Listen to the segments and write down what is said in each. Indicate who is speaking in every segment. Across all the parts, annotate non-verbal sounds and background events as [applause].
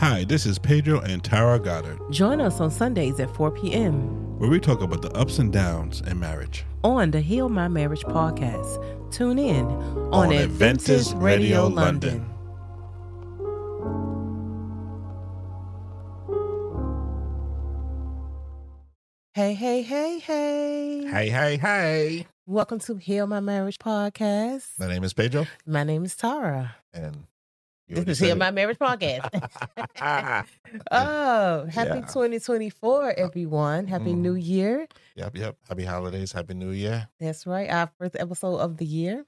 Speaker 1: Hi, this is Pedro and Tara Goddard,
Speaker 2: Join us on Sundays at 4 p.m.
Speaker 1: where we talk about the ups and downs in marriage.
Speaker 2: on the Heal My Marriage podcast. Tune in on,
Speaker 1: On
Speaker 2: Adventist
Speaker 1: Adventist
Speaker 2: Radio,
Speaker 1: Radio
Speaker 2: London. Hey, hey, hey, hey.
Speaker 1: Hey, hey, hey.
Speaker 2: Welcome to Heal My Marriage podcast.
Speaker 1: My name is Pedro,
Speaker 2: My name is Tara.
Speaker 1: and you
Speaker 2: This is
Speaker 1: it.
Speaker 2: My Marriage podcast. [laughs] [laughs] oh, happy
Speaker 1: Yeah.
Speaker 2: 2024, everyone. Happy
Speaker 1: Mm.
Speaker 2: New Year.
Speaker 1: Yep, yep. Happy holidays. Happy New Year.
Speaker 2: That's right. Our first episode of the year.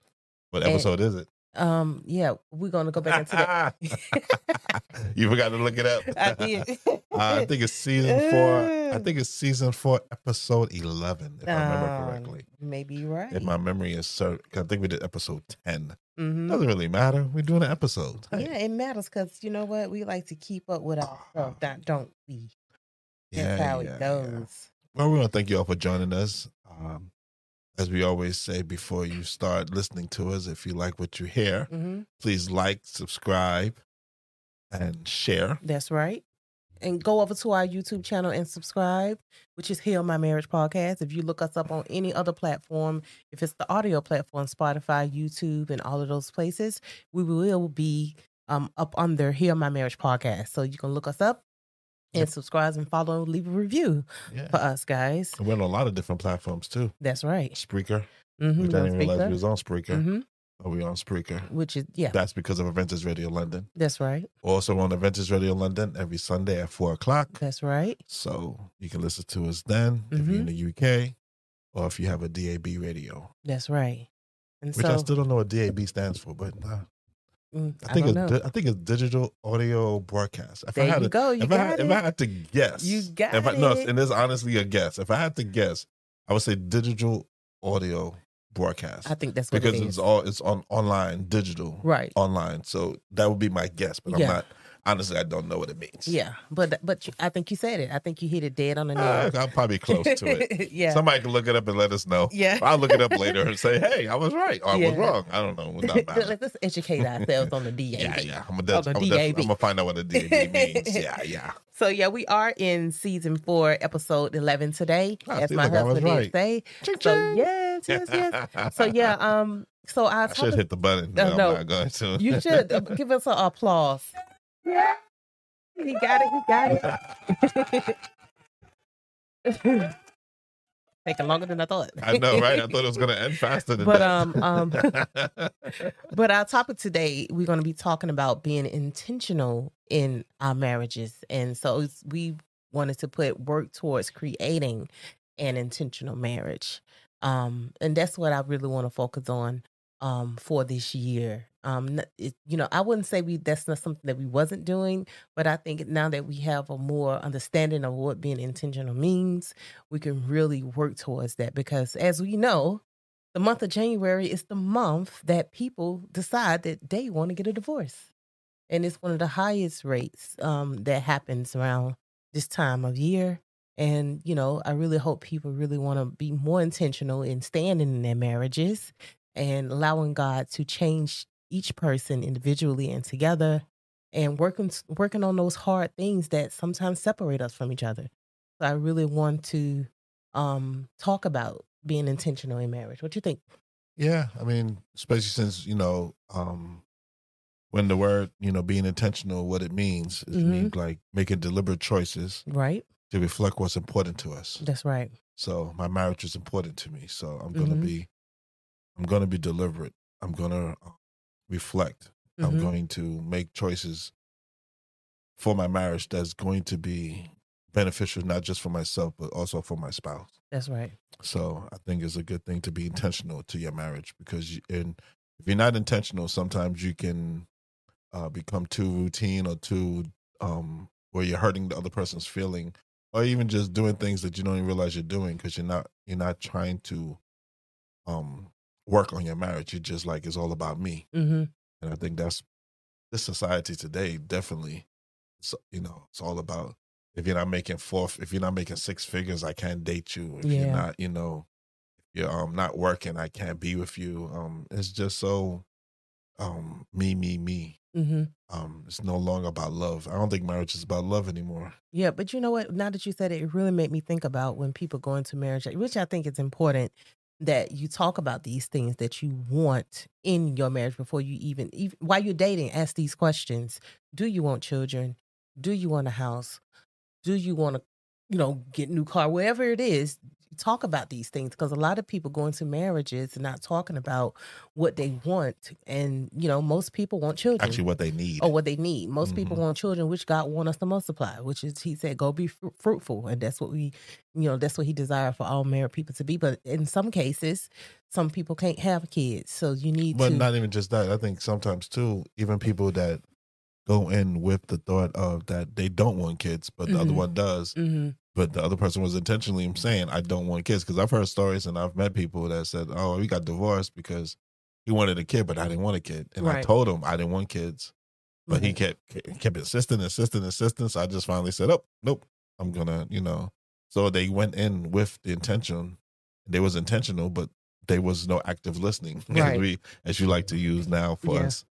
Speaker 1: What
Speaker 2: And-
Speaker 1: episode is it?
Speaker 2: Um, yeah, we're gonna go back into that. [laughs]
Speaker 1: you forgot to look it up.
Speaker 2: I did. [laughs]
Speaker 1: Uh, I think it's season [laughs] four. I think it's season four, episode 11, if I remember
Speaker 2: Um,
Speaker 1: correctly.
Speaker 2: Maybe you're right.
Speaker 1: If my memory is certain, I think we did episode 10.
Speaker 2: Mhm.
Speaker 1: Doesn't really matter. We're doing an episode. Hey.
Speaker 2: Yeah, it matters because you know what? We like to keep up with our stuff, that don't we? That's
Speaker 1: Yeah,
Speaker 2: how
Speaker 1: yeah,
Speaker 2: it
Speaker 1: yeah.
Speaker 2: goes.
Speaker 1: Well, we want to thank you all for joining us. Um, as we always say before you start listening to us, if you like what you hear,
Speaker 2: hmm
Speaker 1: please like, subscribe, and share.
Speaker 2: That's right. And go over to our YouTube channel and subscribe, which is Heal My Marriage Podcast. If you look us up on any other platform, if it's the audio platform, Spotify, YouTube, and all of those places, we will be um, up under Heal My Marriage Podcast. So you can look us up and subscribe and follow, leave a review
Speaker 1: Yeah.
Speaker 2: for us, guys.
Speaker 1: We're on a lot of different platforms too.
Speaker 2: That's right.
Speaker 1: Spreaker,
Speaker 2: Mm-hmm.
Speaker 1: which I didn't realize we was on Spreaker.
Speaker 2: hmm
Speaker 1: Are we on Spreaker?
Speaker 2: Which is, yeah,
Speaker 1: That's because of Adventist Radio London.
Speaker 2: that's right.
Speaker 1: Also on Adventist Radio London every Sunday at four o'clock.
Speaker 2: That's right.
Speaker 1: So you can listen to us then if you're in the UK or if you have a DAB radio.
Speaker 2: That's right. And
Speaker 1: Which
Speaker 2: so
Speaker 1: I still don't know what DAB stands for, but uh,
Speaker 2: mm,
Speaker 1: I think
Speaker 2: don't
Speaker 1: it's di- I think it's digital audio broadcast. If
Speaker 2: there
Speaker 1: I had
Speaker 2: you
Speaker 1: to,
Speaker 2: go. You
Speaker 1: if I had,
Speaker 2: it.
Speaker 1: if I had to guess,
Speaker 2: You got
Speaker 1: if I, No, and this is honestly a guess. If I had to guess, I would say digital audio broadcast
Speaker 2: I think that's what
Speaker 1: because
Speaker 2: it
Speaker 1: it's all it's on online, digital,
Speaker 2: right.
Speaker 1: online. So that would be my guess, but
Speaker 2: Yeah.
Speaker 1: I'm not. Honestly, I don't know what it means.
Speaker 2: Yeah, but but you, I think you said it. I think you hit it dead on the
Speaker 1: Uh. I'm probably close to it. [laughs]
Speaker 2: yeah.
Speaker 1: Somebody can look it up and let us know.
Speaker 2: yeah.
Speaker 1: I'll look it up later and say, "Hey, I was right or I was wrong." I don't know. Doesn't. [laughs]
Speaker 2: Let's educate ourselves on the DAB.
Speaker 1: Yeah, yeah. I'm gonna,
Speaker 2: Oh,
Speaker 1: I'm, I'm gonna find out what the DAB means. [laughs] Yeah, yeah.
Speaker 2: So yeah, we are in season four, episode eleven today,
Speaker 1: Ah,
Speaker 2: as my
Speaker 1: I
Speaker 2: husband
Speaker 1: right.
Speaker 2: did say.
Speaker 1: Ching,
Speaker 2: So
Speaker 1: ching.
Speaker 2: yes, yes, yes. So yeah, um, so our
Speaker 1: I should hit the button.
Speaker 2: No,
Speaker 1: No,
Speaker 2: no.
Speaker 1: I'm not going to.
Speaker 2: you should uh, give us an applause. Yeah, he got it. He got it. [laughs] Taking longer than I thought.
Speaker 1: I know, right? I thought it was going to end faster than
Speaker 2: But
Speaker 1: that.
Speaker 2: um um [laughs] but our topic today we're going to be talking about being intentional in our marriages and so it's- we wanted to put work towards creating an intentional marriage um and that's what i really want to focus on um for this year um it, you know i wouldn't say we that's not something that we wasn't doing but i think now that we have a more understanding of what being intentional means we can really work towards that because as we know the month of January is the month that people decide that they want to get a divorce. And it's one of the highest rates um, that happens around this time of year. And, you know, I really hope people really want to be more intentional in standing in their marriages and allowing God to change each person individually and together and working working on those hard things that sometimes separate us from each other. So I really want to um talk about being intentional in marriage. What do you think?
Speaker 1: yeah, I mean, especially since, you know, um, when the word, you know, being intentional, what it means,
Speaker 2: Mhm.
Speaker 1: means like making deliberate choices
Speaker 2: Right?
Speaker 1: to reflect what's important to us.
Speaker 2: That's right.
Speaker 1: So my marriage is important to me. So I'm going to
Speaker 2: Mhm.
Speaker 1: be, I'm going to be deliberate. I'm going reflect. I'm
Speaker 2: Mhm.
Speaker 1: going to make choices for my marriage that's going to be beneficial, not just for myself, but also for my spouse.
Speaker 2: That's right.
Speaker 1: So I think it's a good thing to be intentional to your marriage because you, and if you're not intentional, sometimes you can uh, become too routine or too um, where you're hurting the other person's feeling, or even just doing things that you don't even realize you're doing because you're not you're not trying to um, work on your marriage. You're just like it's all about me,
Speaker 2: Mm-hmm.
Speaker 1: and I think that's this society today definitely. You know, it's all about if you're not making four, if you're not making six figures, I can't date you. If you're not, you know, if you're um not working, I can't be with you. Um, it's just so um me, me, me.
Speaker 2: Mm-hmm.
Speaker 1: Um, it's no longer about love. I don't think marriage is about love anymore.
Speaker 2: Yeah, but you know what? Now that you said it, it really made me think about when people go into marriage, which I think is important that you talk about these things that you want in your marriage before you even, even while you're dating. Ask these questions: Do you want children? Do you want a house? Do you want to, you know, get new car? Whatever it is, talk about these things because a lot of people go into marriages and not talking about what they want and you know most people want children
Speaker 1: Actually, what they need.
Speaker 2: or what they need most
Speaker 1: Mm-hmm.
Speaker 2: people want children which god want us to multiply which is he said go be fru- fruitful and that's what we you know that's what he desired for all married people to be but in some cases some people can't have kids so you need
Speaker 1: But
Speaker 2: to
Speaker 1: not even just that. I think sometimes too, even people that go in with the thought of that they don't want kids, but the other
Speaker 2: Mhm.
Speaker 1: one does,
Speaker 2: hmm
Speaker 1: but the other person was intentionally saying, "I don't want kids," because I've heard stories and I've met people that said, "Oh, we got divorced because he wanted a kid, but I didn't want a kid," and I told him I didn't want kids, but he
Speaker 2: mm-hmm.
Speaker 1: kept kept insisting, insisting, insisting. So I just finally said, "Oh, nope, I'm gonna," you know. So they went in with the intention. They was intentional, but there was no active listening, [laughs]
Speaker 2: Right.
Speaker 1: as we as you like to use now for
Speaker 2: Yeah.
Speaker 1: us.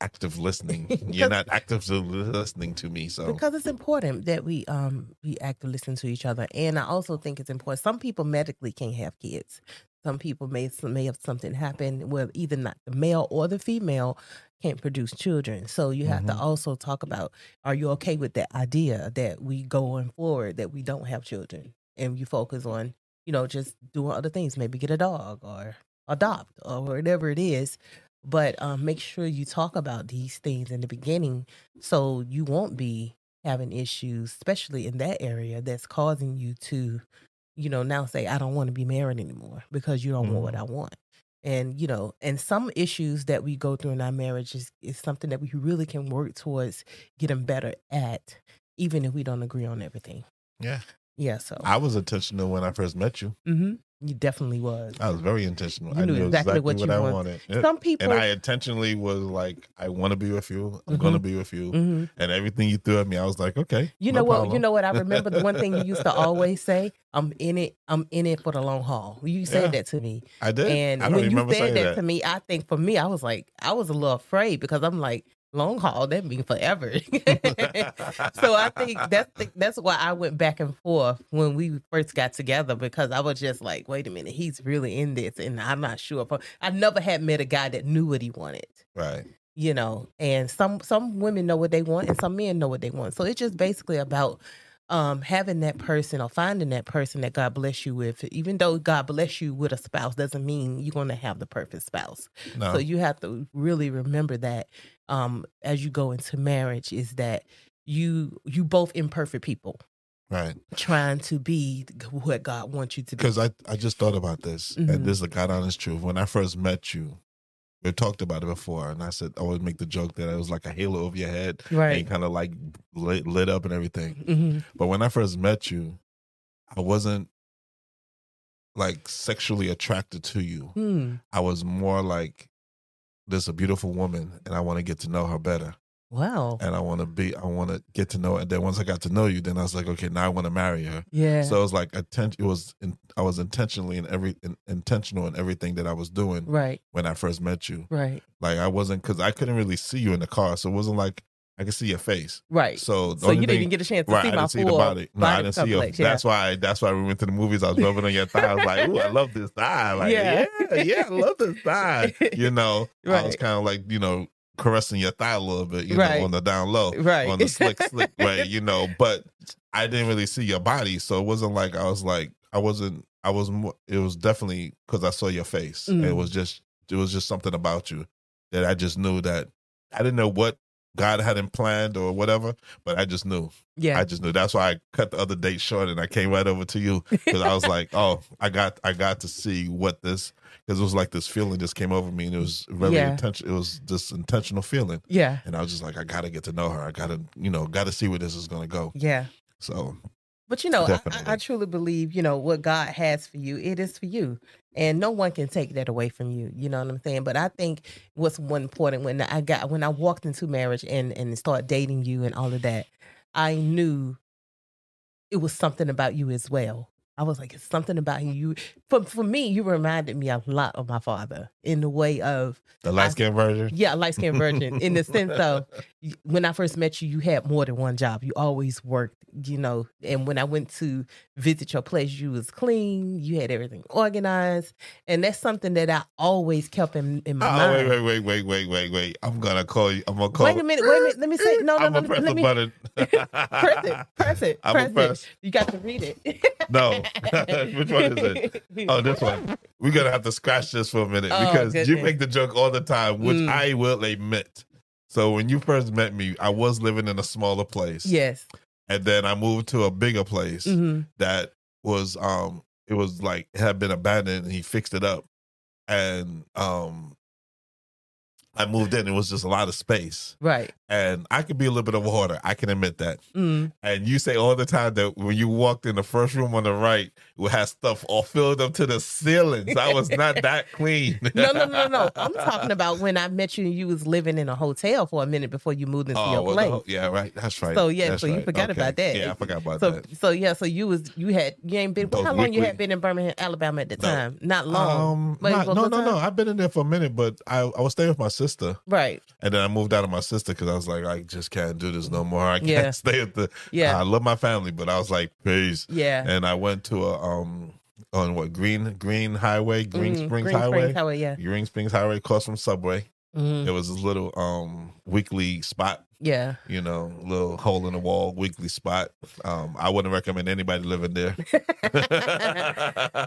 Speaker 1: Active listening.
Speaker 2: Because- [laughs]
Speaker 1: You're not actively listening to me, so.
Speaker 2: Because it's important that we um we active listen to each other. And i also think it's important some people medically can't have kids. Some people may may have something happen where either not the male or the female can't produce children. So you have to
Speaker 1: Mhm.
Speaker 2: also talk about are you okay with that idea that we going forward that we don't have children? And you focus on you know just doing other things maybe get a dog or adopt or whatever it is but um, make sure you talk about these things in the beginning so you won't be having issues especially in that area that's causing you to you know now say i don't want to be married anymore because you don't want what i want. And you know and some issues that we go through in our marriage is, is something that we really can work towards getting better at even if we don't agree on everything.
Speaker 1: Yeah.
Speaker 2: Yeah so
Speaker 1: I was intentional when I first met you.
Speaker 2: hmm you definitely was
Speaker 1: I was very intentional.
Speaker 2: You
Speaker 1: I
Speaker 2: knew
Speaker 1: knew
Speaker 2: exactly
Speaker 1: exactly,
Speaker 2: what
Speaker 1: what,
Speaker 2: you
Speaker 1: I
Speaker 2: want.
Speaker 1: wanted.
Speaker 2: Some people
Speaker 1: And I intentionally was like, I want to be with you. I'm
Speaker 2: Mhm.
Speaker 1: going to be with you.
Speaker 2: Mhm.
Speaker 1: And everything you threw at me, I was like, okay.
Speaker 2: You
Speaker 1: no
Speaker 2: know what? You know what? I remember the one thing you used to [laughs] always say. I'm in it. I'm in it for the long haul. You said
Speaker 1: Yeah.
Speaker 2: that to me,
Speaker 1: I did.
Speaker 2: and
Speaker 1: I
Speaker 2: when you said that,
Speaker 1: that.
Speaker 2: to me, I think for me, I was like, I was a little afraid because I'm like, long haul. That means forever. [laughs] [laughs] so I think that's the, that's why I went back and forth when we first got together because I was just like, wait a minute, he's really in this, and I'm not sure. If I, I never had met a guy that knew what he wanted
Speaker 1: right.
Speaker 2: you know and some some women know what they want and some men know what they want so it's just basically about um having that person or finding that person that god bless you with even though god bless you with a spouse doesn't mean you're going to have the perfect spouse
Speaker 1: No.
Speaker 2: so you have to really remember that um as you go into marriage is that you you both imperfect people
Speaker 1: right.
Speaker 2: trying to be what god wants you to be
Speaker 1: Because I, I just thought about this,
Speaker 2: Mhm.
Speaker 1: and this is the God honest truth. When I first met you, we talked about it before, and I said I always make the joke that it was like a halo over your head, and
Speaker 2: right
Speaker 1: kind of like lit, lit up and everything.
Speaker 2: hmm
Speaker 1: But when I first met you, I wasn't like sexually attracted to you.
Speaker 2: hmm.
Speaker 1: I was more like, "This is a beautiful woman, and I want to get to know her better,
Speaker 2: wow
Speaker 1: and I want to be, I want to get to know." her. And then once I got to know you, then I was like, "Okay, now I want to marry her."
Speaker 2: yeah
Speaker 1: So it was like atten- It was, in, I was intentionally in every in, intentional in everything that I was doing
Speaker 2: right
Speaker 1: when I first met you.
Speaker 2: right
Speaker 1: Like I wasn't because I couldn't really see you in the car, so it wasn't like I could see your face.
Speaker 2: right
Speaker 1: So
Speaker 2: So you didn't
Speaker 1: thing-
Speaker 2: even get a chance to
Speaker 1: Right,
Speaker 2: see
Speaker 1: I
Speaker 2: my
Speaker 1: see
Speaker 2: full
Speaker 1: body. No, I didn't see your.
Speaker 2: yeah.
Speaker 1: That's why. That's why we went to the movies. I was rubbing on your [laughs] thigh. I was like, "Ooh, I love this thigh." Like,
Speaker 2: Yeah.
Speaker 1: yeah, yeah, I love this thigh. [laughs] You know, I was kind of like, you know, caressing your thigh a little bit, you
Speaker 2: Right.
Speaker 1: know, on the down low,
Speaker 2: Right.
Speaker 1: on the slick, [laughs] slick way, you know. But I didn't really see your body, so it wasn't like I was like I wasn't. I was. More, it was definitely because I saw your face.
Speaker 2: Mm.
Speaker 1: It was just. It was just something about you that I just knew that I didn't know what God hadn't planned or whatever, but I just knew.
Speaker 2: Yeah.
Speaker 1: I just knew. That's why I cut the other date short and I came right over to you [laughs] because I was like, oh, I got I got to see what this because it was like this feeling just came over me and it was very
Speaker 2: Yeah.
Speaker 1: intentional. It was this intentional feeling,
Speaker 2: yeah.
Speaker 1: and I was just like, I got to get to know her. I got to you know got to see where this is gonna go.
Speaker 2: Yeah.
Speaker 1: So
Speaker 2: But you know, I, I truly believe, you know, what God has for you, it is for you. And no one can take that away from you. You know what I'm saying? But I think what's one important when I got when I walked into marriage and and start dating you and all of that, I knew it was something about you as well. I was like, it's something about you. For for me, you reminded me a lot of my father in the way of
Speaker 1: the light skinned version.
Speaker 2: Yeah, light skinned version. in the sense [laughs] of when I first met you, you had more than one job. You always worked, you know. And when I went to visit your place, you was clean. You had everything organized, and that's something that I always kept in, in my
Speaker 1: oh,
Speaker 2: mind.
Speaker 1: Wait, wait, wait, wait, wait, wait, wait. I'm gonna call you. I'm gonna call.
Speaker 2: Wait a minute. Wait a minute. Let me say. No, no,
Speaker 1: I'm
Speaker 2: no.
Speaker 1: gonna press
Speaker 2: let
Speaker 1: the
Speaker 2: me,
Speaker 1: button. [laughs]
Speaker 2: press it. Press it. [laughs]
Speaker 1: I'm
Speaker 2: Press it.
Speaker 1: press.
Speaker 2: You got to read it.
Speaker 1: No. [laughs] Which one is it? [laughs] Oh, this one. We're gonna have to scratch this for a minute
Speaker 2: Oh,
Speaker 1: because you make the joke all the time, which
Speaker 2: Mm.
Speaker 1: I will admit. So when you first met me, I was living in a smaller place.
Speaker 2: Yes.
Speaker 1: And then I moved to a bigger place
Speaker 2: hmm
Speaker 1: that was um it was like it had been abandoned and he fixed it up. And um I moved in, it was just a lot of space.
Speaker 2: Right.
Speaker 1: And I could be a little bit of a hoarder. I can admit that.
Speaker 2: Mm.
Speaker 1: And you say all the time that when you walked in the first room on the right, it had stuff all filled up to the ceilings. I was not [laughs] that clean.
Speaker 2: No, no, no, no. I'm talking about when I met you and you was living in a hotel for a minute before you moved into
Speaker 1: Oh,
Speaker 2: your
Speaker 1: well,
Speaker 2: place.
Speaker 1: no, yeah, right. That's right.
Speaker 2: So, yeah,
Speaker 1: That's
Speaker 2: so you
Speaker 1: right.
Speaker 2: forgot
Speaker 1: Okay.
Speaker 2: about that.
Speaker 1: Yeah, I forgot about
Speaker 2: so
Speaker 1: that.
Speaker 2: so yeah, so you was you had you ain't been
Speaker 1: Those
Speaker 2: how long you had been in Birmingham, Alabama at the
Speaker 1: No.
Speaker 2: time? Not long.
Speaker 1: Um, not- no, no, no. I've been in there for a minute, but I, I was staying with my sister,
Speaker 2: Right.
Speaker 1: and then I moved out of my sister because I was like, I just can't do this no more. I can't
Speaker 2: Yeah. [laughs]
Speaker 1: stay at the.
Speaker 2: Yeah.
Speaker 1: I love my family, but I was like, peace.
Speaker 2: yeah.
Speaker 1: And I went to a um on what Green Green Highway, Green
Speaker 2: Mhm.
Speaker 1: Springs
Speaker 2: Green
Speaker 1: Highway,
Speaker 2: Springs Highway, yeah.
Speaker 1: Green Springs Highway, across from Subway.
Speaker 2: Mhm.
Speaker 1: It was this little um weekly spot
Speaker 2: Yeah.
Speaker 1: you know, little hole in the wall weekly spot. Um, I wouldn't recommend anybody living there. [laughs]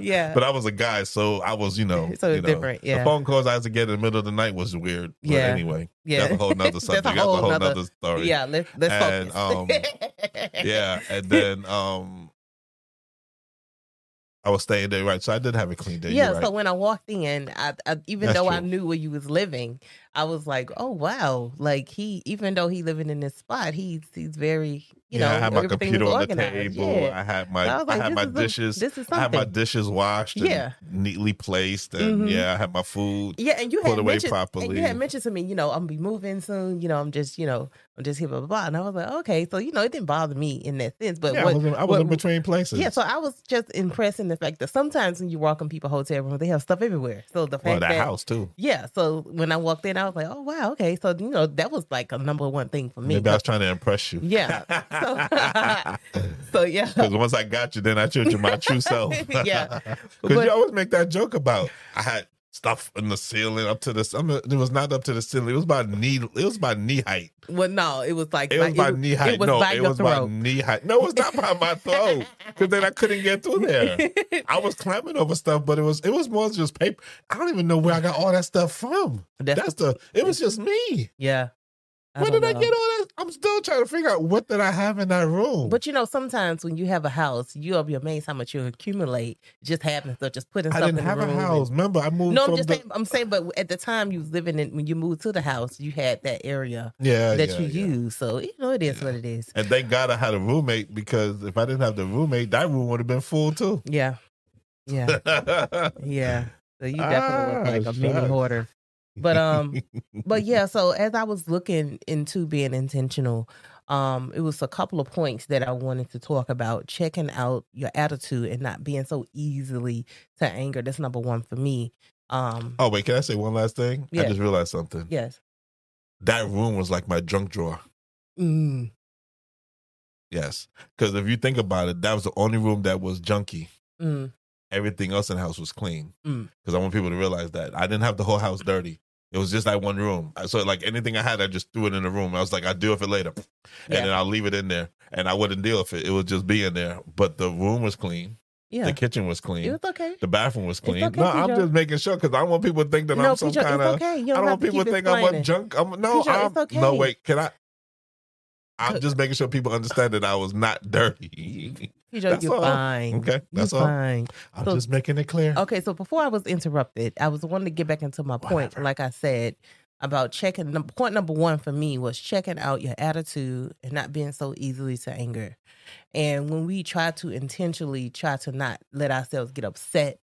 Speaker 2: Yeah.
Speaker 1: But I was a guy, so I was, you know,
Speaker 2: So
Speaker 1: you know,
Speaker 2: different, yeah.
Speaker 1: The phone calls I had to get in the middle of the night was weird. But
Speaker 2: Yeah.
Speaker 1: anyway,
Speaker 2: Yeah.
Speaker 1: that's a whole nother [laughs]
Speaker 2: That's a
Speaker 1: subject. That's a
Speaker 2: whole
Speaker 1: whole,
Speaker 2: nother-
Speaker 1: nother story.
Speaker 2: Yeah, let's let's
Speaker 1: And,
Speaker 2: focus.
Speaker 1: yeah, and then um I was staying there, right? So I did have a clean day.
Speaker 2: yeah,
Speaker 1: right.
Speaker 2: so when I walked in, I, I even
Speaker 1: That's
Speaker 2: though I knew where you was living, I was like, "Oh wow!" Like he, even though he living in this spot, he's he's very, you
Speaker 1: yeah,
Speaker 2: know,
Speaker 1: I had my
Speaker 2: everything
Speaker 1: computer on the table.
Speaker 2: Yeah.
Speaker 1: I had my
Speaker 2: So I like,
Speaker 1: I had my
Speaker 2: is a-
Speaker 1: dishes.
Speaker 2: this is
Speaker 1: I had my dishes washed and
Speaker 2: Yeah.
Speaker 1: neatly placed, and
Speaker 2: Mhm.
Speaker 1: yeah, I had my food.
Speaker 2: Yeah, and you
Speaker 1: put
Speaker 2: had
Speaker 1: away
Speaker 2: mentioned, and
Speaker 1: properly.
Speaker 2: you had mentioned to me, you know, I'm gonna be moving soon. You know, I'm just, you know, I'm just here, blah blah blah. And I was like, okay, so you know, it didn't bother me in that sense. But
Speaker 1: yeah,
Speaker 2: what,
Speaker 1: I was, in, I was
Speaker 2: what-
Speaker 1: in between places.
Speaker 2: yeah, so I was just impressed in the fact that sometimes when you walk in people hotel room, they have stuff everywhere. So the fact
Speaker 1: well, that,
Speaker 2: that
Speaker 1: house too.
Speaker 2: Yeah, so when I walked in, I was like, "Oh wow, okay." So you know, that was like a number one thing for me.
Speaker 1: Maybe I was trying to impress you.
Speaker 2: Yeah. So- [laughs] so yeah,
Speaker 1: Because once I got you, then I showed you my true [laughs] self.
Speaker 2: Yeah. [laughs]
Speaker 1: Because you always make that joke about I had stuff in the ceiling up to the. I mean, it was not up to the ceiling. It was about knee. It was about knee height.
Speaker 2: well, no, it was like
Speaker 1: It
Speaker 2: by-
Speaker 1: was about knee height.
Speaker 2: It was
Speaker 1: no,
Speaker 2: by
Speaker 1: it was
Speaker 2: throat.
Speaker 1: knee height. No, it was not by my [laughs] throat. Because then I couldn't get through there. I was climbing over stuff, but it was it was more just paper. I don't even know where I got all that stuff from.
Speaker 2: That's
Speaker 1: That's the. It was just me.
Speaker 2: yeah.
Speaker 1: Where
Speaker 2: don't
Speaker 1: did I get all that? I'm still trying to figure out what did I have in that room.
Speaker 2: But you know, sometimes when you have a house, you'll be amazed how much you accumulate. It just happens to just putting
Speaker 1: I
Speaker 2: stuff
Speaker 1: didn't
Speaker 2: in
Speaker 1: have a
Speaker 2: room and-
Speaker 1: house. Remember, I moved.
Speaker 2: No, I'm just
Speaker 1: the,
Speaker 2: saying. I'm saying, but at the time you was living in, when you moved to the house, you had that area
Speaker 1: Yeah,
Speaker 2: that
Speaker 1: yeah,
Speaker 2: you
Speaker 1: yeah.
Speaker 2: use. So you know, it is
Speaker 1: Yeah.
Speaker 2: what it is.
Speaker 1: And thank God I had a roommate because if I didn't have the roommate, that room would have been full too.
Speaker 2: Yeah, yeah, [laughs] yeah. So you definitely
Speaker 1: Ah,
Speaker 2: like a mini hoarder. But um, but yeah. So as I was looking into being intentional, um, it was a couple of points that I wanted to talk about. Checking out your attitude and not being so easily to anger. That's number one for me. Um,
Speaker 1: oh wait, can I say one last thing? I just realized something.
Speaker 2: yes.
Speaker 1: That room was like my junk drawer.
Speaker 2: Mm,
Speaker 1: Yes, because if you think about it, that was the only room that was junky.
Speaker 2: mm,
Speaker 1: Everything else in the house was clean.
Speaker 2: Mm.
Speaker 1: Because I want people to realize that I didn't have the whole house dirty. It was just that one room. So like anything I had, I just threw it in the room. I was like, I'll deal with it later, and
Speaker 2: Yeah.
Speaker 1: then I'll leave it in there, and I wouldn't deal with it. It would just be in there. But the room was clean.
Speaker 2: yeah.
Speaker 1: The kitchen was clean.
Speaker 2: It was okay.
Speaker 1: The bathroom was clean.
Speaker 2: okay,
Speaker 1: no, I'm just making sure because I want people to think that
Speaker 2: no,
Speaker 1: I'm some kind of.
Speaker 2: okay.
Speaker 1: I
Speaker 2: don't
Speaker 1: want people to think I'm a junk. I'm no.
Speaker 2: Pedro,
Speaker 1: I'm,
Speaker 2: it's okay.
Speaker 1: No, wait. Can I? I'm just making sure people understand that I was not dirty. [laughs]
Speaker 2: You're
Speaker 1: all.
Speaker 2: fine.
Speaker 1: Okay,
Speaker 2: You're
Speaker 1: that's all.
Speaker 2: fine.
Speaker 1: I'm
Speaker 2: So-
Speaker 1: just making it clear.
Speaker 2: Okay, so before I was interrupted, I was wanting to get back into my point. Like I said, about checking. Point number one for me was checking out your attitude and not being so easily to anger. And when we try to intentionally try to not let ourselves get upset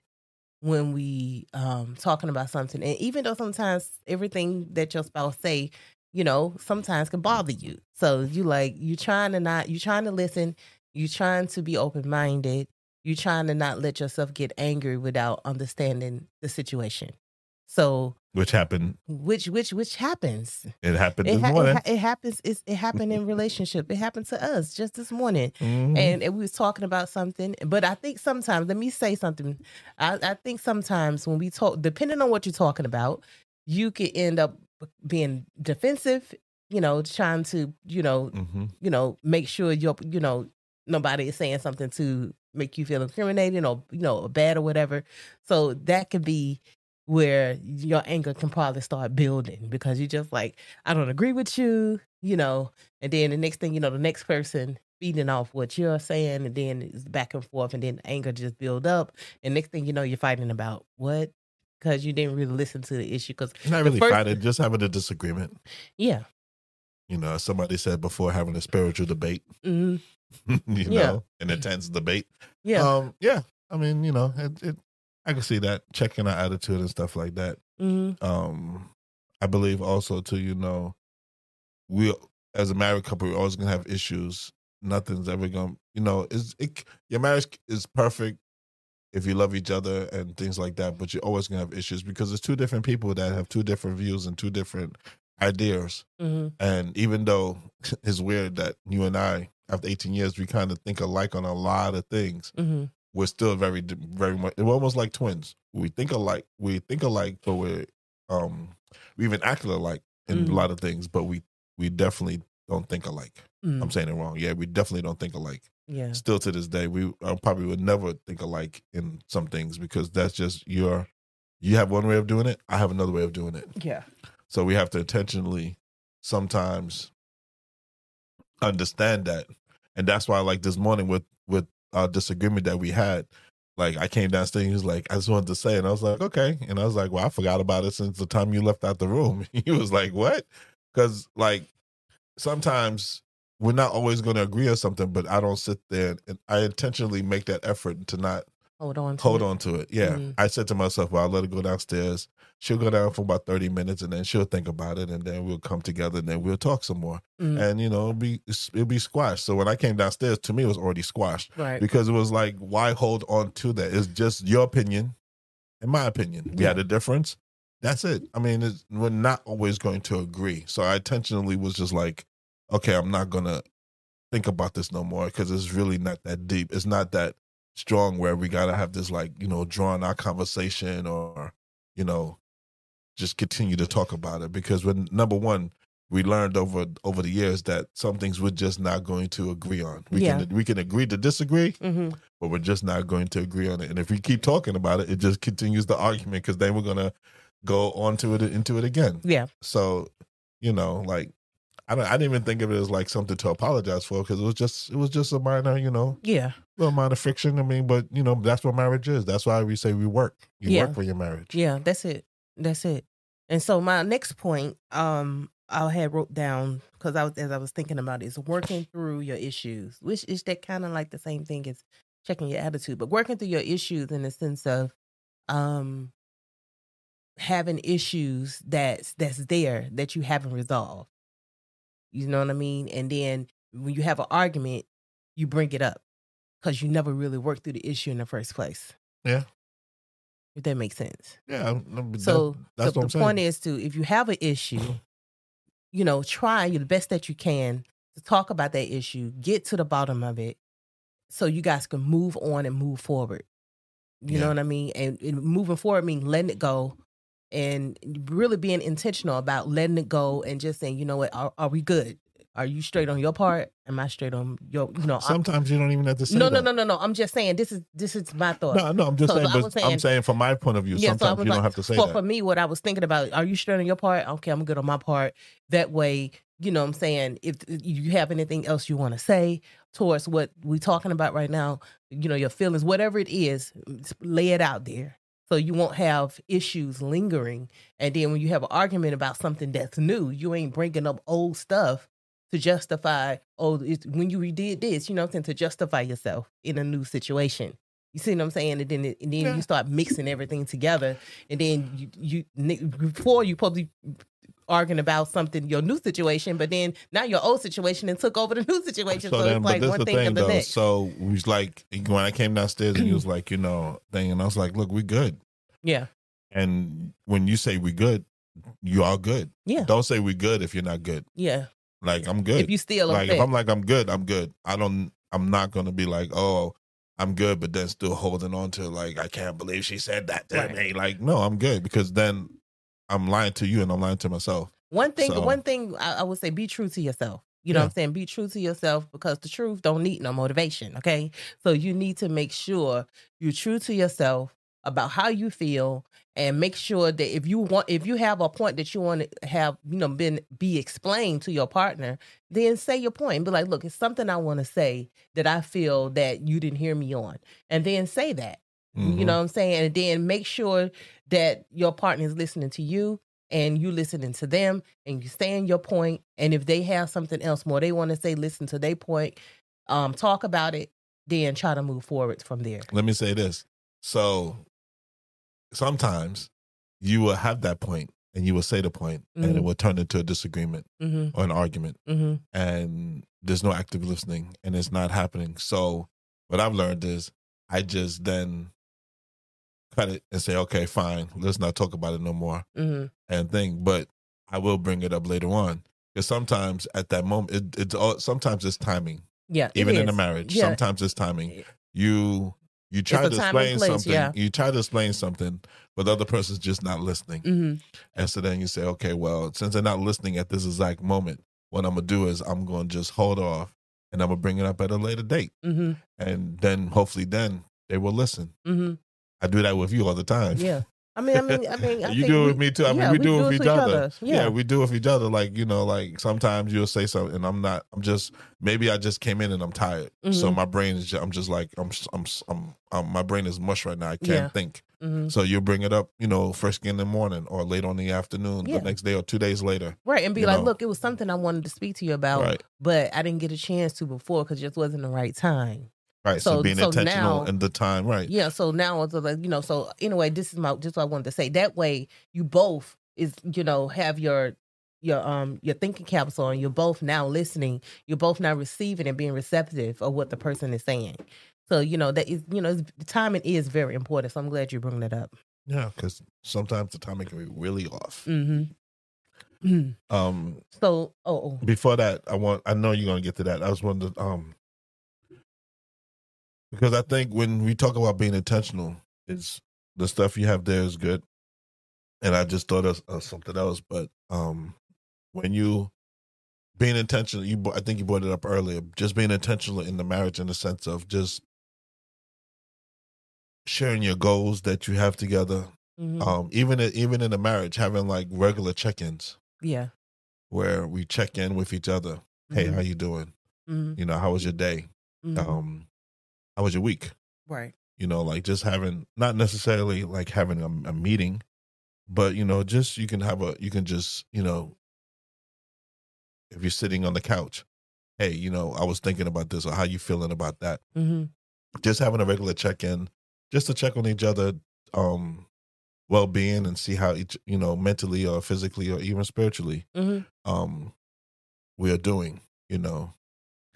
Speaker 2: when we um talking about something, and even though sometimes everything that your spouse say, you know, sometimes can bother you. So you like you trying to not you trying to listen, you trying to be open minded. you're trying to not let yourself get angry without understanding the situation. So
Speaker 1: which happened,
Speaker 2: which which which happens.
Speaker 1: It happened
Speaker 2: it,
Speaker 1: this
Speaker 2: ha-
Speaker 1: morning.
Speaker 2: it, ha- it happens. It's, it happened in relationship. It happened to us just this morning,
Speaker 1: Mhm.
Speaker 2: and, and we was talking about something. But I think sometimes, let me say something. I, I think sometimes when we talk, depending on what you're talking about, you could end up being defensive. You know, trying to you know
Speaker 1: Mhm.
Speaker 2: you know make sure you're you know nobody is saying something to make you feel incriminating or you know bad or whatever. So that could be where your anger can probably start building because you're just like I don't agree with you, you know, and then the next thing you know, the next person feeding off what you're saying, and then it's back and forth, and then anger just build up, and next thing you know, you're fighting about what because you didn't really listen to the issue. Because
Speaker 1: Not really
Speaker 2: first-
Speaker 1: fighting, just having a disagreement.
Speaker 2: yeah,
Speaker 1: You know, somebody said before, having a spiritual debate.
Speaker 2: hmm [laughs]
Speaker 1: you
Speaker 2: Yeah.
Speaker 1: know, an intense debate.
Speaker 2: yeah,
Speaker 1: Um, yeah. I mean, you know, it, it I can see that checking our attitude and stuff like that.
Speaker 2: hmm
Speaker 1: Um, I believe also too, you know, we as a married couple, we're always gonna have issues. Nothing's ever gonna, you know, is it your marriage is perfect if you love each other and things like that, but you're always gonna have issues because it's two different people that have two different views and two different ideas.
Speaker 2: hmm
Speaker 1: And even though [laughs] it's weird that you and I, after 18 years, we kind of think alike on a lot of things,
Speaker 2: hmm
Speaker 1: we're still very, very much. We're almost like twins. We think alike. We think alike, but we're um, we even act alike in
Speaker 2: Mhm.
Speaker 1: a lot of things, but we we definitely don't think alike.
Speaker 2: mm
Speaker 1: I'm saying it wrong. Yeah, we definitely don't think alike.
Speaker 2: yeah,
Speaker 1: Still to this day, we uh, probably would never think alike in some things because that's just your. You have one way of doing it. I have another way of doing it.
Speaker 2: yeah,
Speaker 1: So we have to intentionally sometimes understand that. And that's why like this morning with with our disagreement that we had, like I came downstairs he was like, I just wanted to say, and I was like, okay. And I was like, well, I forgot about it since the time you left out the room. [laughs] He was like, what? Because like sometimes we're not always going to agree on something, but I don't sit there and I intentionally make that effort to not
Speaker 2: hold on, to
Speaker 1: hold
Speaker 2: it.
Speaker 1: on to it. Yeah.
Speaker 2: Mhm.
Speaker 1: I said to myself, well, I'll let her go downstairs. She'll go down for about 30 minutes and then she'll think about it and then we'll come together and then we'll talk some more.
Speaker 2: Mhm.
Speaker 1: And, you know, it'll be, it'll be squashed. So when I came downstairs, to me, it was already squashed
Speaker 2: right,
Speaker 1: because it was like, why hold on to that? It's just your opinion and my opinion. We had a difference. That's it. I mean, it's, we're not always going to agree. So I intentionally was just like, okay, I'm not going to think about this no more because it's really not that deep. It's not that strong where we got to have this, like, you know, drawn out conversation or, you know, just continue to talk about it because when number one, we learned over over the years that some things we're just not going to agree on. We
Speaker 2: Yeah.
Speaker 1: can we can agree to disagree,
Speaker 2: hmm
Speaker 1: but we're just not going to agree on it. And if we keep talking about it, it just continues the argument because then we're gonna go on to it into it again.
Speaker 2: yeah,
Speaker 1: So, you know, like I I didn't even think of it as like something to apologize for because it was just it was just a minor, you know,
Speaker 2: yeah,
Speaker 1: little minor friction. I mean, but you know, that's what marriage is. That's why we say we work. You
Speaker 2: Yeah.
Speaker 1: work for your marriage.
Speaker 2: yeah. That's it. That's it. And so my next point, um, I had wrote down because I was as I was thinking about it, is working through your issues, which is that kind of like the same thing as checking your attitude, but working through your issues in the sense of, um, having issues that's that's there that you haven't resolved. You know what I mean? And then when you have an argument, you bring it up because you never really worked through the issue in the first place.
Speaker 1: Yeah.
Speaker 2: If that makes sense.
Speaker 1: Yeah. Um,
Speaker 2: so
Speaker 1: that- that's
Speaker 2: the,
Speaker 1: what I'm
Speaker 2: the
Speaker 1: saying.
Speaker 2: point is to if you have an issue, mm-hmm. you know, try the best that you can to talk about that issue, get to the bottom of it, so you guys can move on and move forward. You
Speaker 1: Yeah.
Speaker 2: know what I mean? And, and moving forward means letting it go and really being intentional about letting it go and just saying, you know what, are, are we good? Are you straight on your part? Am I straight on your? You know, I'm-
Speaker 1: Sometimes you don't even have to say
Speaker 2: no, no,
Speaker 1: that.
Speaker 2: no, no, no. I'm just saying this is this is my thought.
Speaker 1: No, no, I'm just
Speaker 2: So
Speaker 1: saying, but
Speaker 2: was
Speaker 1: I'm
Speaker 2: saying-
Speaker 1: saying from my point of view,
Speaker 2: Yeah,
Speaker 1: sometimes
Speaker 2: was
Speaker 1: you
Speaker 2: like-
Speaker 1: don't have to say
Speaker 2: for,
Speaker 1: that.
Speaker 2: for me, what I was thinking about, are you straight on your part? Okay, I'm good on my part. That way, you know what I'm saying, if you have anything else you want to say towards what we're talking about right now, you know, your feelings, whatever it is, lay it out there. So you won't have issues lingering. And then when you have an argument about something that's new, you ain't bringing up old stuff to justify, oh, it's, when you did this, you know what I'm saying, to justify yourself in a new situation. You see what I'm saying? And then, it- and then
Speaker 1: Yeah.
Speaker 2: you start mixing everything together. And then you, you before you probably arguing about something, your new situation, but then now your old situation and took over the [laughs] new situation. So, so then, it's like one thing, thing the though, next.
Speaker 1: So we was like when I came downstairs and he was [clears throat] like, you know, thing, and I was like, look, we good.
Speaker 2: Yeah.
Speaker 1: And when you say we good, you are good.
Speaker 2: Yeah.
Speaker 1: Don't say we good if you're not good.
Speaker 2: Yeah.
Speaker 1: Like I'm good.
Speaker 2: If you still
Speaker 1: like if I'm like I'm good, I'm good. I don't. I'm not gonna be like oh I'm good, but then still holding on to like I can't believe she said that to right. me. Like no, I'm good because then I'm lying to you and I'm lying to myself.
Speaker 2: One thing, so, one thing I, I, would say: be true to yourself. You know yeah. what I'm saying? Be true to yourself because the truth don't need no motivation. Okay, so you need to make sure you're true to yourself about how you feel and make sure that if you want if you have a point that you want to have you know been be explained to your partner then say your point and be like look it's something i want to say that i feel that you didn't hear me on and then say that mm-hmm. you know what i'm saying and then make sure that your partner is listening to you and you listening to them and you saying your point and if they have something else more they want to say listen to their point um talk about it then try to move forward from there
Speaker 1: let me say this so sometimes you will have that point and you will say the point mm-hmm. and it mm-hmm. will turn into a disagreement mm-hmm. or an argument
Speaker 2: mm-hmm.
Speaker 1: and there's no active listening and it's not happening so what i've learned is i just then cut it and say okay fine let's not talk about it no more
Speaker 2: mm-hmm.
Speaker 1: and think but i will bring it up later on because sometimes at that moment it, it's all sometimes it's timing
Speaker 2: yeah
Speaker 1: even in a marriage yeah. sometimes it's timing you you try to explain place, something. Yeah. You try to explain something, but the other person's just not listening.
Speaker 2: Mm-hmm.
Speaker 1: And so then you say, okay, well, since they're not listening at this exact moment, what I'm gonna do is I'm gonna just hold off, and I'm gonna bring it up at a later date,
Speaker 2: mm-hmm.
Speaker 1: and then hopefully then they will listen.
Speaker 2: Mm-hmm.
Speaker 1: I do that with you all the time.
Speaker 2: Yeah. I mean, I mean, I mean, I [laughs]
Speaker 1: you do it with me too. I mean, we, we, do it with each, each other. other.
Speaker 2: Yeah.
Speaker 1: yeah. we do it with each other. Like you know, like sometimes you'll say something, and I'm not. I'm just maybe I just came in and I'm tired, mm-hmm. so my brain is. Just, I'm just like I'm. I'm. I'm. I'm my brain is mush right now. I can't yeah. think.
Speaker 2: Mm-hmm.
Speaker 1: So you bring it up, you know, first in the morning or late on the afternoon, yeah. the next day or two days later,
Speaker 2: right? And be like,
Speaker 1: know?
Speaker 2: look, it was something I wanted to speak to you about,
Speaker 1: right.
Speaker 2: but I didn't get a chance to before because it just wasn't the right time.
Speaker 1: Right. So, so being so intentional now, in the time, right?
Speaker 2: Yeah. So now it's like you know. So anyway, this is my just what I wanted to say. That way, you both is you know have your your um your thinking caps on. You're both now listening. You're both now receiving and being receptive of what the person is saying. So you know that is you know the timing is very important. So I'm glad you bring that up.
Speaker 1: Yeah, because sometimes the timing can be really off.
Speaker 2: Mm-hmm. [clears throat]
Speaker 1: um.
Speaker 2: So oh, oh,
Speaker 1: before that, I want I know you're gonna get to that. I was wondering um because I think when we talk about being intentional, it's the stuff you have there is good, and I just thought of, of something else. But um, when you being intentional, you I think you brought it up earlier. Just being intentional in the marriage, in the sense of just sharing your goals that you have together. Mm-hmm. Um, even even in a marriage, having like regular check-ins.
Speaker 2: Yeah,
Speaker 1: where we check in with each other. Hey, mm-hmm. how you doing?
Speaker 2: Mm-hmm.
Speaker 1: You know, how was your day?
Speaker 2: Mm-hmm.
Speaker 1: Um, how was your week?
Speaker 2: Right.
Speaker 1: You know, like just having not necessarily like having a, a meeting, but you know, just you can have a you can just you know, if you're sitting on the couch, hey, you know, I was thinking about this or how you feeling about that.
Speaker 2: Mm-hmm.
Speaker 1: Just having a regular check in, just to check on each other, um, well being and see how each you know mentally or physically or even spiritually,
Speaker 2: mm-hmm.
Speaker 1: um, we are doing. You know,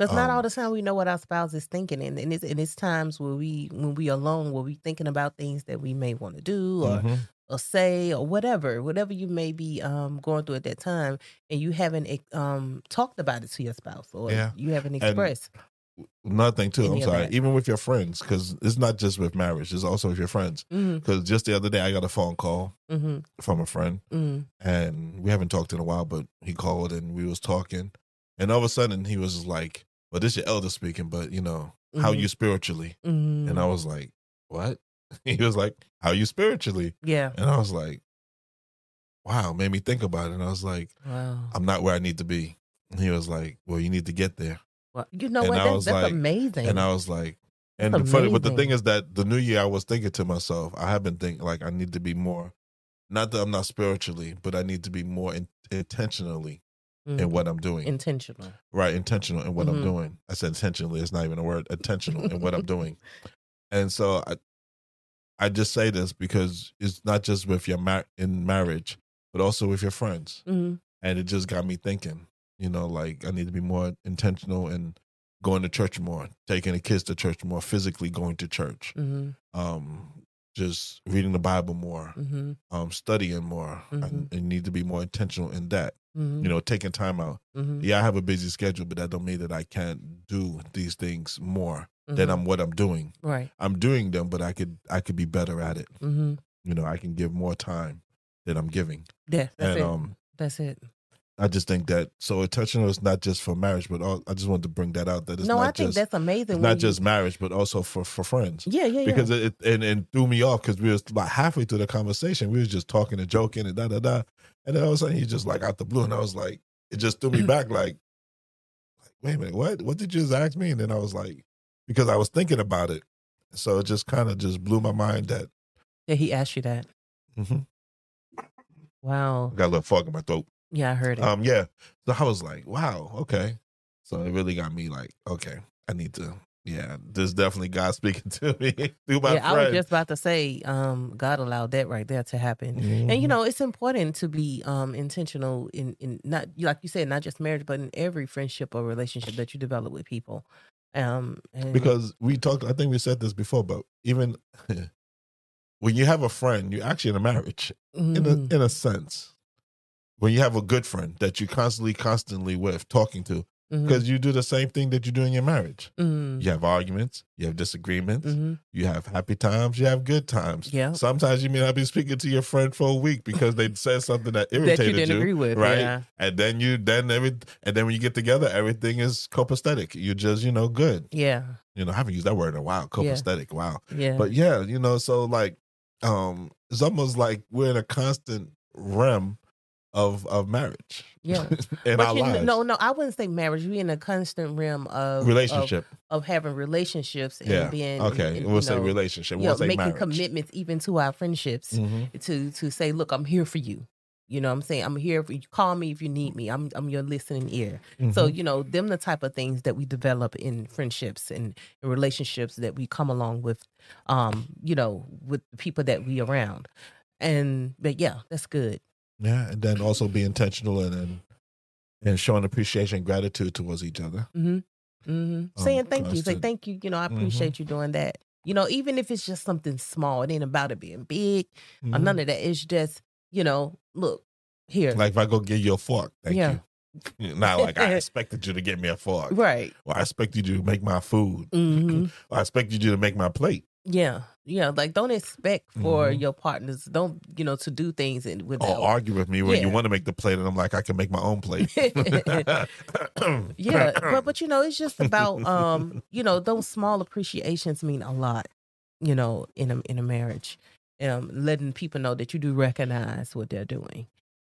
Speaker 2: because not all um the time we know what our spouse is thinking, and, and it's and it's times where we when we alone, where we thinking about things that we may want to do or
Speaker 1: mm-hmm.
Speaker 2: or say or whatever, whatever you may be um, going through at that time, and you haven't um, talked about it to your spouse or
Speaker 1: yeah.
Speaker 2: you haven't expressed.
Speaker 1: Nothing too. I'm sorry. Even with your friends, because it's not just with marriage; it's also with your friends. Because
Speaker 2: mm-hmm.
Speaker 1: just the other day, I got a phone call
Speaker 2: mm-hmm.
Speaker 1: from a friend,
Speaker 2: mm-hmm.
Speaker 1: and we haven't talked in a while, but he called and we was talking, and all of a sudden he was like, well, this your elder speaking, but you know, mm-hmm. how you spiritually?
Speaker 2: Mm-hmm.
Speaker 1: And I was like, what? [laughs] he was like, how you spiritually?
Speaker 2: Yeah.
Speaker 1: And I was like, wow, made me think about it. And I was like,
Speaker 2: wow,
Speaker 1: I'm not where I need to be. And he was like, well, you need to get there.
Speaker 2: Well, you know and what? That's, that's like, amazing.
Speaker 1: And I was like, and the funny, but the thing is that the new year, I was thinking to myself, I have been thinking like I need to be more, not that I'm not spiritually, but I need to be more in, intentionally mm-hmm. in what I'm doing.
Speaker 2: Intentional.
Speaker 1: Right, intentional in what mm-hmm. I'm doing. I said intentionally, it's not even a word. Intentional in what I'm [laughs] doing. And so I I just say this because it's not just with your mar- in marriage, but also with your friends.
Speaker 2: hmm
Speaker 1: And it just got me thinking, you know, like I need to be more intentional in going to church more, taking the kids to church more, physically going to church,
Speaker 2: hmm
Speaker 1: um, just reading the Bible more,
Speaker 2: hmm
Speaker 1: um, studying more. I,
Speaker 2: Mhm.
Speaker 1: I need to be more intentional in that.
Speaker 2: Hmm
Speaker 1: You know, taking time out.
Speaker 2: hmm
Speaker 1: Yeah, I have a busy schedule, but that don't mean that I can't do these things more than
Speaker 2: Mm-hmm.
Speaker 1: I'm what I'm doing.
Speaker 2: right.
Speaker 1: I'm doing them, but I could I could be better at it.
Speaker 2: hmm
Speaker 1: You know, I can give more time than I'm giving.
Speaker 2: Yeah, that's
Speaker 1: and
Speaker 2: it.
Speaker 1: um
Speaker 2: that's it.
Speaker 1: I just think that so intentional is not just for marriage, but all, I just wanted to bring that out that it's
Speaker 2: no,
Speaker 1: not
Speaker 2: I think
Speaker 1: just
Speaker 2: that's amazing.
Speaker 1: not
Speaker 2: you-
Speaker 1: just marriage, but also for for friends.
Speaker 2: yeah, yeah, yeah.
Speaker 1: Because it, and and threw me off because we was about halfway through the conversation, we was just talking and joking and da da da, and then all of a sudden he just like out the blue, and I was like, it just threw me [clears throat] back like, like wait a minute, what what did you just ask me? And then I was like, because I was thinking about it, so it just kind of just blew my mind that
Speaker 2: yeah, he asked you that.
Speaker 1: mhm,
Speaker 2: Wow.
Speaker 1: I got a little fog in my throat.
Speaker 2: Yeah, I heard it.
Speaker 1: Um, yeah. So I was like, wow, okay. So it really got me like, okay, I need to, yeah, there's definitely God [laughs] speaking to me through my
Speaker 2: yeah, I was just about to say, um, God allowed that right there to happen.
Speaker 1: Mm-hmm.
Speaker 2: And you know, it's important to be um intentional in in not like you said, not just marriage, but in every friendship or relationship that you develop with people. Um, and,
Speaker 1: because we talked, I think we said this before, but even [laughs] when you have a friend, you're actually in a marriage in
Speaker 2: Mhm.
Speaker 1: a, in a sense. When you have a good friend that you constantly, constantly with talking to, because you do the same thing that you do in your marriage.
Speaker 2: Mhm.
Speaker 1: You have arguments, you have disagreements,
Speaker 2: Mhm.
Speaker 1: You have happy times, you have good times.
Speaker 2: Yeah.
Speaker 1: Sometimes you may not be speaking to your friend for a week because they [laughs] said something that irritated
Speaker 2: that you didn't agree with,
Speaker 1: right?
Speaker 2: Yeah.
Speaker 1: And then you then every and then when you get together, everything is copacetic. You're just, you know, good.
Speaker 2: Yeah.
Speaker 1: You know, I haven't used that word in a while. Copacetic. Wow.
Speaker 2: Yeah.
Speaker 1: But yeah, you know, so like um it's almost like we're in a constant realm of of marriage.
Speaker 2: Yeah. [laughs]
Speaker 1: in
Speaker 2: but
Speaker 1: our
Speaker 2: you,
Speaker 1: lives.
Speaker 2: no, no, I wouldn't say marriage. We're in a constant realm of
Speaker 1: relationship.
Speaker 2: of, of having relationships and
Speaker 1: yeah.
Speaker 2: being
Speaker 1: okay.
Speaker 2: and, and,
Speaker 1: we'll
Speaker 2: you
Speaker 1: say relationship.
Speaker 2: you
Speaker 1: We'll
Speaker 2: know,
Speaker 1: say
Speaker 2: making
Speaker 1: marriage.
Speaker 2: commitments even to our friendships
Speaker 1: Mhm.
Speaker 2: to to say, look, I'm here for you. You know what I'm saying? I'm here for you. Call me if you need me. I'm I'm your listening ear. So,
Speaker 1: Mhm.
Speaker 2: you know, them the type of things that we develop in friendships and relationships that we come along with um, you know, with the people that we around. And but yeah, that's good.
Speaker 1: Yeah, and then also be intentional and and, and showing appreciation and gratitude towards each other.
Speaker 2: Mm-hmm. Mm-hmm. Saying thank you. Say thank you. You know, I
Speaker 1: Mhm.
Speaker 2: appreciate you doing that. You know, even if it's just something small, it ain't about it being big or none of that. It's just, you know, look, here.
Speaker 1: Like if I go get you a fork, thank
Speaker 2: Yeah.
Speaker 1: you. [laughs] Not like I [laughs] expected you to get me a fork.
Speaker 2: right.
Speaker 1: Or I expected you to make my food.
Speaker 2: hmm [laughs]
Speaker 1: Or I expected you to make my plate.
Speaker 2: Yeah. Yeah. Like don't expect for
Speaker 1: Mhm.
Speaker 2: your partners, don't, you know, to do things and
Speaker 1: Or
Speaker 2: without
Speaker 1: argue with me when you want to make the plate, and I'm like, I can make my own plate. [laughs]
Speaker 2: yeah but but you know it's just about um you know those small appreciations mean a lot you know in a in a marriage um letting people know that you do recognize what they're doing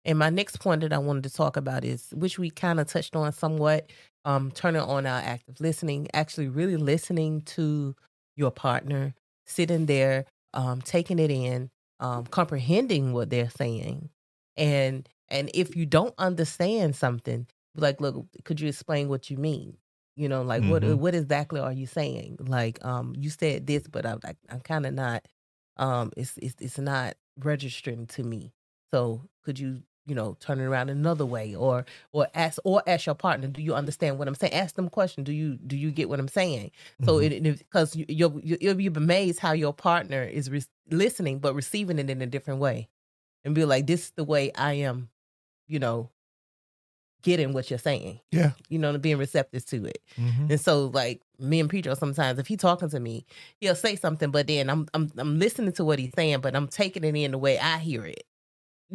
Speaker 2: and my next point that i wanted to talk about is which we kind of touched on somewhat um turning on our active listening actually really listening to your partner sitting there um taking it in um comprehending what they're saying. And and if you don't understand something like look could you explain what you mean? You know like what
Speaker 1: Mhm.
Speaker 2: what exactly are you saying? Like um you said this but i'm like i'm kind of not um it's, it's it's not registering to me. So could you you know turn it around another way or or ask or ask your partner do you understand what i'm saying ask them a question do you do you get what i'm saying so
Speaker 1: Mhm.
Speaker 2: it because you, you'll you- you'll be amazed how your partner is re- listening but receiving it in a different way and be like this is the way i am you know getting what you're saying
Speaker 1: Yeah.
Speaker 2: you know being receptive to it
Speaker 1: Mhm.
Speaker 2: and so like me and Pedro sometimes if he talking to me he'll say something but then i'm i'm, I'm listening to what he's saying but i'm taking it in the way i hear it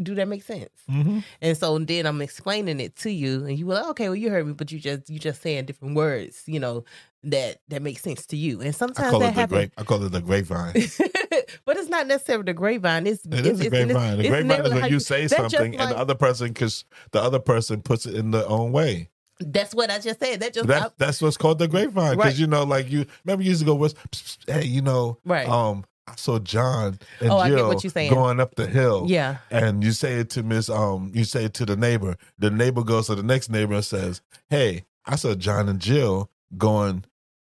Speaker 2: do that make sense
Speaker 1: Mhm.
Speaker 2: and so then I'm explaining it to you, and you were like, okay, well, you heard me, but you just you just saying different words, you know, that that makes sense to you. And
Speaker 1: I
Speaker 2: sometimes
Speaker 1: call
Speaker 2: that
Speaker 1: it the
Speaker 2: happens.
Speaker 1: grape. I call it the grapevine. [laughs]
Speaker 2: but it's not necessarily the grapevine. It's
Speaker 1: It is a grapevine. The grapevine is when you say something and the other person, because the other person puts it in their own way.
Speaker 2: That's what I just said. That just
Speaker 1: That, that's what's called the grapevine. Because
Speaker 2: Right.
Speaker 1: you know, like you remember you used to go, "What's hey, you know,
Speaker 2: Right.
Speaker 1: um, I saw John and
Speaker 2: Oh,
Speaker 1: Jill going up the hill.
Speaker 2: yeah,
Speaker 1: And you say it to Miss um, you say it to the neighbor. The neighbor goes to the next neighbor and says, Hey, I saw John and Jill going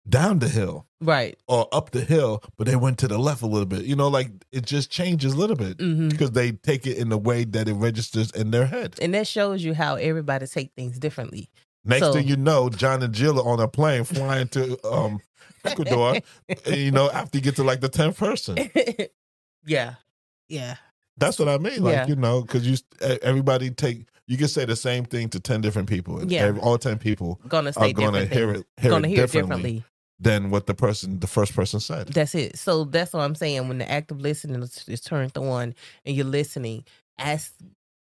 Speaker 1: down the hill
Speaker 2: right
Speaker 1: or up the hill, but they went to the left a little bit. You know, like it just changes a little bit
Speaker 2: hmm
Speaker 1: because they take it in the way that it registers in their head.
Speaker 2: and that shows you how everybody take things differently
Speaker 1: Next
Speaker 2: So-
Speaker 1: thing you know, John and Jill are on a plane flying to um, Ecuador. [laughs] you know, after you get to like the tenth person, [laughs]
Speaker 2: yeah yeah
Speaker 1: that's what I mean. Like
Speaker 2: Yeah.
Speaker 1: you know, because you everybody take you can say the same thing to ten different people.
Speaker 2: Yeah.
Speaker 1: every- all ten people
Speaker 2: gonna
Speaker 1: are going to hear it, hear
Speaker 2: gonna
Speaker 1: it
Speaker 2: hear it
Speaker 1: differently,
Speaker 2: differently
Speaker 1: than what the person, the first person said.
Speaker 2: That's it. So that's what I'm saying. When the active listening is, is turned on and you're listening, ask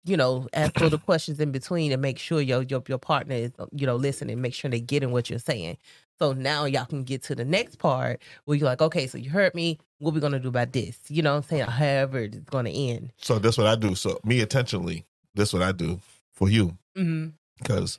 Speaker 2: you know, ask the questions in between and make sure your your your partner is you know listening. Make sure they're getting what you're saying. So now y'all can get to the next part where you're like, okay, so you heard me. What we gonna do about this? You know what I'm saying? However, it's gonna end.
Speaker 1: So that's what I do. So me intentionally, this what I do for you
Speaker 2: Mm-hmm.
Speaker 1: because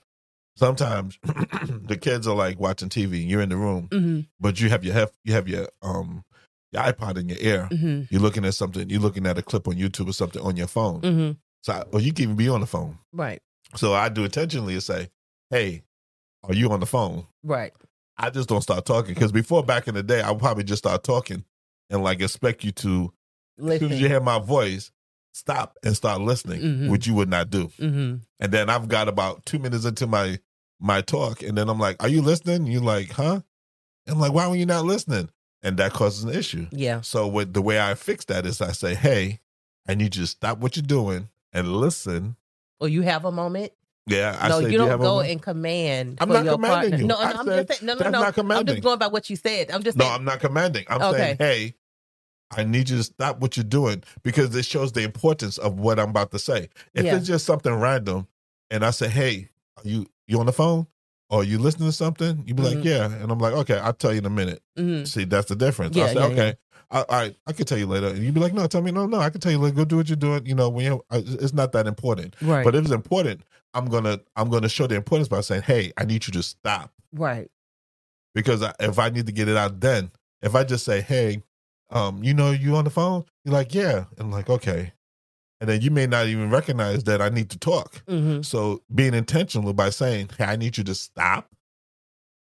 Speaker 1: sometimes [clears throat] the kids are like watching TV. And you're in the room,
Speaker 2: Mm-hmm.
Speaker 1: but you have your hef- you have your um your iPod in your ear.
Speaker 2: Mm-hmm.
Speaker 1: You're looking at something. You're looking at a clip on YouTube or something on your phone.
Speaker 2: Mm-hmm.
Speaker 1: So, or you can even be on the phone.
Speaker 2: Right.
Speaker 1: So I do intentionally say, "Hey, are you on the phone?"
Speaker 2: Right.
Speaker 1: I just don't start talking because before back in the day, I would probably just start talking and like expect you to, as soon as you hear my voice, stop and start listening,
Speaker 2: Mhm.
Speaker 1: which you would not do.
Speaker 2: Mm-hmm.
Speaker 1: And then I've got about two minutes into my my talk, and then I'm like, "Are you listening?" You're like, "Huh?" I'm like, "Why were you not listening?" And that causes an issue.
Speaker 2: Yeah.
Speaker 1: So with the way I fix that is I say, "Hey, I need you to stop what you're doing and listen."
Speaker 2: Or you have a moment.
Speaker 1: Yeah, I
Speaker 2: no, you
Speaker 1: "Do
Speaker 2: don't
Speaker 1: a
Speaker 2: go and command.
Speaker 1: I'm not commanding
Speaker 2: partner.
Speaker 1: you.
Speaker 2: No, no, I'm
Speaker 1: said
Speaker 2: just saying. No, no, no. I'm just going by what you said. I'm just
Speaker 1: No,
Speaker 2: saying.
Speaker 1: I'm not commanding. I'm
Speaker 2: Okay.
Speaker 1: saying, hey, I need you to stop what you're doing because it shows the importance of what I'm about to say. If
Speaker 2: Yeah.
Speaker 1: it's just something random and I say, hey, are you you on the phone? Or you listening to something? You'd be
Speaker 2: Mhm.
Speaker 1: like, yeah. And I'm like, okay, I'll tell you in a minute.
Speaker 2: Mhm.
Speaker 1: See, that's the difference.
Speaker 2: Yeah,
Speaker 1: I say,
Speaker 2: yeah,
Speaker 1: okay, I, I I can tell you later. And you'd be like, no, tell me, no, no, I can tell you later. Go do what you're doing. You know, when you it's not that important.
Speaker 2: Right.
Speaker 1: But if it's important, I'm gonna I'm gonna show the importance by saying, hey, I need you to stop
Speaker 2: right.
Speaker 1: because I, if I need to get it out, then if I just say, "Hey, um, you know, you on the phone?" You're like, "Yeah," and I'm like, "Okay," and then you may not even recognize that I need to talk.
Speaker 2: hmm
Speaker 1: So being intentional by saying, "Hey, I need you to stop.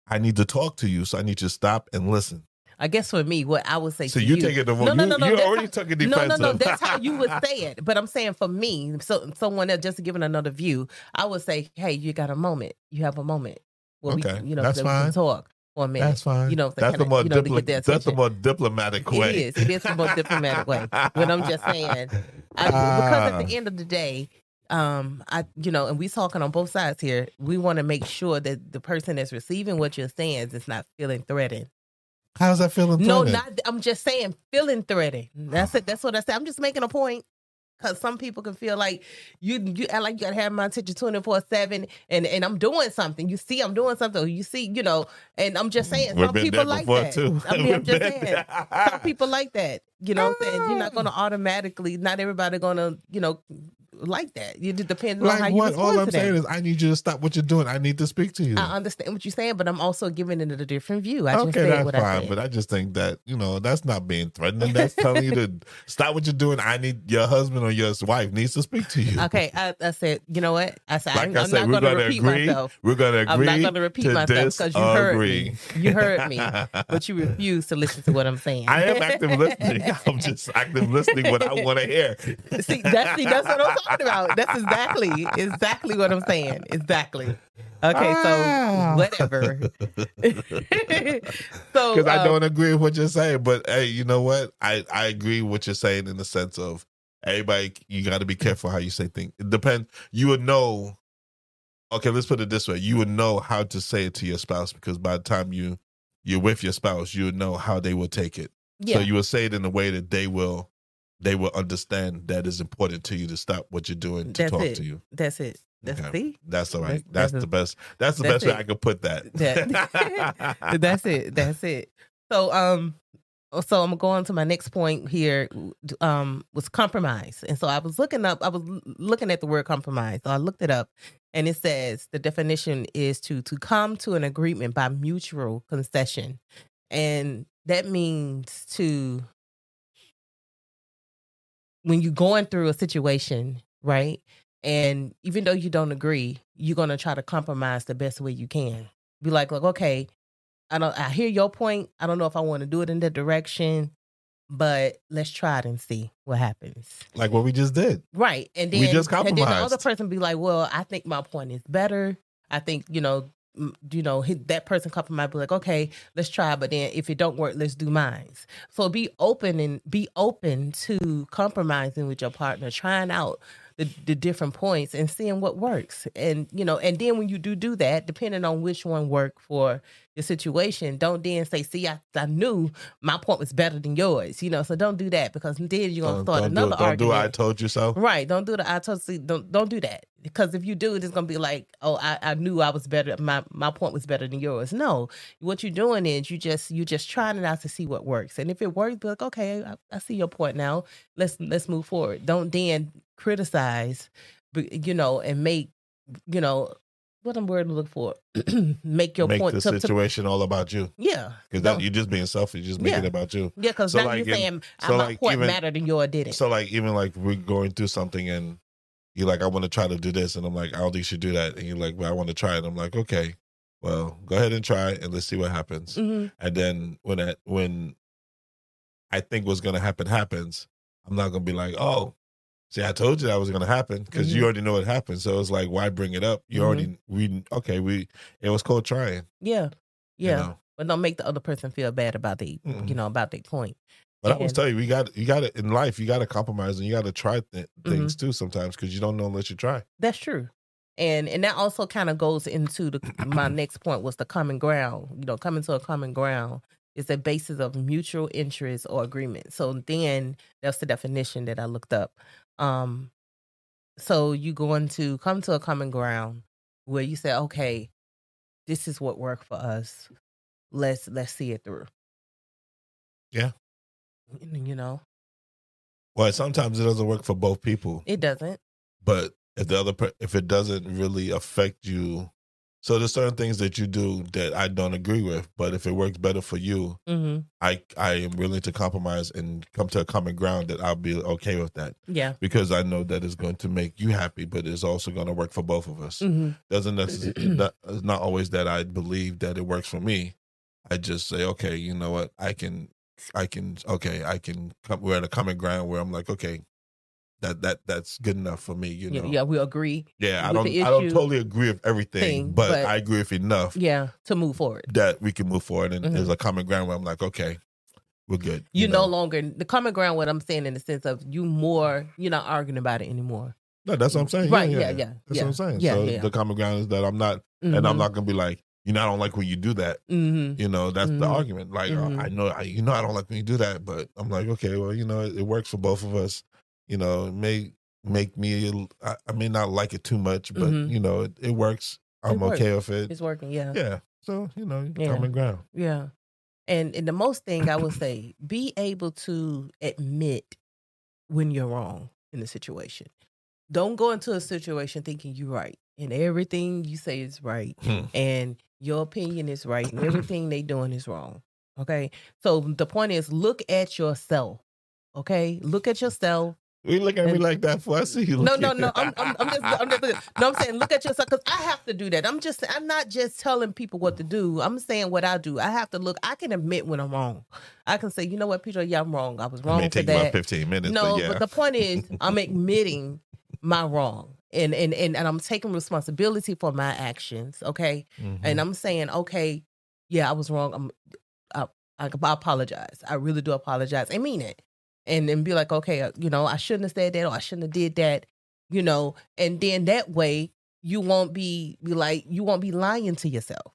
Speaker 1: I need to talk to you, so I need you to stop and listen."
Speaker 2: I guess for me, what I would say.
Speaker 1: So
Speaker 2: to
Speaker 1: you,
Speaker 2: you,
Speaker 1: take it the
Speaker 2: No,
Speaker 1: wrong.
Speaker 2: no,
Speaker 1: you
Speaker 2: no, no,
Speaker 1: you
Speaker 2: that's
Speaker 1: already
Speaker 2: how-
Speaker 1: took it
Speaker 2: No,
Speaker 1: defensive.
Speaker 2: no, no. no. That's how you would [laughs] say it. But I'm saying for me, so someone else just giving another view, I would say, "Hey, you got a moment. You have a moment where
Speaker 1: Okay,
Speaker 2: we, you know,
Speaker 1: that's
Speaker 2: that we
Speaker 1: fine.
Speaker 2: can talk a minute."
Speaker 1: That's fine.
Speaker 2: You know,
Speaker 1: that's
Speaker 2: kinda,
Speaker 1: the more
Speaker 2: you know, to
Speaker 1: diplo-
Speaker 2: get their
Speaker 1: that's the more diplomatic way.
Speaker 2: It is. It is the most diplomatic way. But I'm just saying, I, because at the end of the day, um, I you know, and we're talking on both sides here. We want to make sure that the person that's receiving what you're saying is not feeling threatened.
Speaker 1: How's that feeling?
Speaker 2: No,
Speaker 1: threatened?
Speaker 2: not. I'm just saying feeling threatened. That's it. That's what I say. I'm just making a point. Cause some people can feel like you you act like you gotta have my attention twenty four seven, and and I'm doing something. You see, I'm doing something. You see, you know, and I'm just saying
Speaker 1: We've
Speaker 2: some
Speaker 1: been
Speaker 2: people
Speaker 1: there
Speaker 2: like that.
Speaker 1: too.
Speaker 2: I mean, I'm [laughs] just saying
Speaker 1: there.
Speaker 2: some people like that. You know, what I'm saying you're not ah. gonna automatically. Not everybody gonna you know like that. It just depends on how
Speaker 1: like
Speaker 2: you
Speaker 1: what?
Speaker 2: respond
Speaker 1: All I'm saying is, I need you to stop what you're doing. I need to speak to you.
Speaker 2: I understand what you're saying, but I'm also giving it a different view. I just
Speaker 1: okay,
Speaker 2: said
Speaker 1: that's
Speaker 2: what I
Speaker 1: fine.
Speaker 2: said.
Speaker 1: But I just think that you know that's not being threatening. That's [laughs] telling you to stop what you're doing. I need your husband or your wife needs to speak to you.
Speaker 2: Okay, I, I said, you know what? I said,
Speaker 1: Like
Speaker 2: I'm,
Speaker 1: I
Speaker 2: I'm not going to repeat
Speaker 1: agree.
Speaker 2: myself.
Speaker 1: We're gonna agree.
Speaker 2: I'm not going to repeat myself because you heard me. You heard me, but you [laughs] refuse to listen to what I'm saying.
Speaker 1: I am active listening. [laughs] I'm just active listening what I want to hear.
Speaker 2: see, that's, see, that's what I'm talking about. That's exactly, exactly what I'm saying. Exactly. Okay,
Speaker 1: Ah.
Speaker 2: so whatever. [laughs] so
Speaker 1: Because I
Speaker 2: um,
Speaker 1: don't agree with what you're saying, but hey, you know what? I I agree with what you're saying in the sense of everybody. You got to be careful how you say things. It depends. You would know. Okay, let's put it this way: you would know how to say it to your spouse because by the time you you're with your spouse, you would know how they will take it.
Speaker 2: yeah,
Speaker 1: So you will say it in a way that they will they will understand that it's important to you to stop what you're doing to
Speaker 2: That's
Speaker 1: talk
Speaker 2: it.
Speaker 1: to you.
Speaker 2: that's it. That's
Speaker 1: Okay.
Speaker 2: see.
Speaker 1: That's all right.
Speaker 2: That's-
Speaker 1: That's,
Speaker 2: that's
Speaker 1: the best. That's the best way. I could put that.
Speaker 2: That- [laughs] that's it. That's it. So um so I'm going to my next point here um was compromise. And so I was looking up I was looking at the word compromise. So I looked it up and it says the definition is to to come to an agreement by mutual concession. And that means to when you're going through a situation, right? And even though you don't agree, you're going to try to compromise the best way you can. Be like, like, okay, I don't. I hear your point. I don't know if I want to do it in that direction, but let's try it and see what happens.
Speaker 1: Like what we just did.
Speaker 2: Right, and then
Speaker 1: We just
Speaker 2: and then the other person be like, "Well, I think my point is better. I think you know." You know, that person come might be like, okay, let's try, but then if it don't work, let's do mines. So be open and be open to compromising with your partner, trying out the, the different points and seeing what works. And you know, and then when you do do that, depending on which one work for the situation, don't then say, "See, I, I knew my point was better than yours." You know, so don't do that because then you're gonna
Speaker 1: Don't,
Speaker 2: start
Speaker 1: don't do,
Speaker 2: another
Speaker 1: it. don't do
Speaker 2: argument.
Speaker 1: I told you so.
Speaker 2: Right. Don't do the I totally don't don't do that. Because if you do it, it's gonna be like, oh, I, I knew I was better. My my point was better than yours. No, what you're doing is you just you just trying it out to see what works. And if it works, be like, okay, I, I see your point now. Let's let's move forward. Don't then criticize, you know, and make you know what I'm word to look for. [clears throat] make your
Speaker 1: Make
Speaker 2: point
Speaker 1: the
Speaker 2: to, to-
Speaker 1: situation all about you.
Speaker 2: yeah.
Speaker 1: Because you're just being selfish. You're just making
Speaker 2: Yeah.
Speaker 1: it about you.
Speaker 2: Yeah, because
Speaker 1: So,
Speaker 2: now
Speaker 1: like,
Speaker 2: you're saying
Speaker 1: so,
Speaker 2: my
Speaker 1: like,
Speaker 2: point
Speaker 1: even-
Speaker 2: mattered than yours didn't.
Speaker 1: So like even like we're going through something and you're like, I want to try to do this, and I'm like, I don't think you should do that, and you're like, well, I want to try it. I'm like, okay, well, go ahead and try, and let's see what happens.
Speaker 2: hmm
Speaker 1: And then when that when I think what's gonna happen happens, I'm not gonna be like, oh, see, I told you that was gonna happen because
Speaker 2: Mhm.
Speaker 1: you already know what happened. So it's like, why bring it up? You
Speaker 2: Mhm.
Speaker 1: already we okay we it was called trying.
Speaker 2: Yeah.
Speaker 1: you
Speaker 2: Yeah.
Speaker 1: know?
Speaker 2: But don't make the other person feel bad about the
Speaker 1: Mm-mm.
Speaker 2: you know about their point.
Speaker 1: But I always
Speaker 2: And-
Speaker 1: tell you, we got you got it in life, you got to compromise and you got to try th- things
Speaker 2: Mm-hmm.
Speaker 1: too sometimes because you don't know unless you try.
Speaker 2: That's true. And and that also kind of goes into the my [clears throat] next point was the common ground. You know, coming to a common ground is a basis of mutual interest or agreement. So then that's the definition that I looked up. Um so you going to come to a common ground where you say, okay, this is what worked for us. Let's let's see it through.
Speaker 1: Yeah.
Speaker 2: You know,
Speaker 1: Well, sometimes it doesn't work for both people,
Speaker 2: it doesn't.
Speaker 1: but if the other per- if it doesn't really affect you, so there's certain things that you do that I don't agree with, but if it works better for you,
Speaker 2: hmm
Speaker 1: I I am willing to compromise and come to a common ground that I'll be okay with that
Speaker 2: Yeah.
Speaker 1: because I know that it's going to make you happy, but it's also going to work for both of us.
Speaker 2: hmm
Speaker 1: Doesn't necessarily [clears throat] not, it's not always that I believe that it works for me. I just say, okay, you know what, I can, I can, okay, I can come. We're at a common ground where I'm like, okay, that that that's good enough for me. You know,
Speaker 2: Yeah, yeah, we agree.
Speaker 1: yeah. I don't,
Speaker 2: the
Speaker 1: I don't totally agree with everything,
Speaker 2: thing,
Speaker 1: but,
Speaker 2: but-
Speaker 1: I agree with enough
Speaker 2: Yeah, to move forward.
Speaker 1: that we can move forward, and
Speaker 2: Mhm.
Speaker 1: there's a common ground where I'm like, okay, we're good.
Speaker 2: you
Speaker 1: know?
Speaker 2: no longer the common ground. What I'm saying in the sense of you more, you're not arguing about it anymore.
Speaker 1: No, that's what I'm saying.
Speaker 2: Right,
Speaker 1: Yeah,
Speaker 2: yeah,
Speaker 1: yeah.
Speaker 2: yeah,
Speaker 1: That's what I'm saying.
Speaker 2: Yeah,
Speaker 1: so the common ground is that I'm not, and I'm not gonna be like, you know, I don't like when you do that.
Speaker 2: hmm
Speaker 1: You know, that's the
Speaker 2: Mhm.
Speaker 1: argument. Like, uh,
Speaker 2: Mhm.
Speaker 1: I know, I, you know, I don't like when you do that, but I'm like, okay, well, you know, it, it works for both of us. You know, it may make me, I, I may not like it too much, but
Speaker 2: Mhm.
Speaker 1: you know, it, it works. I'm
Speaker 2: works.
Speaker 1: okay with it.
Speaker 2: It's working. Yeah,
Speaker 1: Yeah. So you know,
Speaker 2: Yeah.
Speaker 1: common ground.
Speaker 2: yeah. And and the most thing I would say, be able to admit when you're wrong in a situation. Don't go into a situation thinking you're right and everything you say is right.
Speaker 1: Hmm.
Speaker 2: and your opinion is right and [clears throat] everything they're doing is wrong. Okay. So the point is look at yourself. Okay. Look at yourself.
Speaker 1: We look at me like that for I see you.
Speaker 2: No, no, no. I'm, I'm, I'm just, I'm just, no, I'm saying look at yourself because I have to do that. I'm just, I'm not just telling people what to do. I'm saying what I do. I have to look, I can admit when I'm wrong. I can say, you know what, Peter, yeah, I'm wrong. I was
Speaker 1: It
Speaker 2: wrong
Speaker 1: may
Speaker 2: for
Speaker 1: take
Speaker 2: that.
Speaker 1: about 15 minutes,
Speaker 2: No,
Speaker 1: but yeah.
Speaker 2: but the point is, [laughs] I'm admitting my wrong, and and and, and I'm taking responsibility for my actions. Okay,
Speaker 1: Mhm.
Speaker 2: and I'm saying, okay, yeah, I was wrong. I'm, I, I, I apologize. I really do apologize. I mean it, and and be like, okay, uh, you know, I shouldn't have said that, or I shouldn't have did that, you know, and then that way you won't be be like you won't be lying to yourself.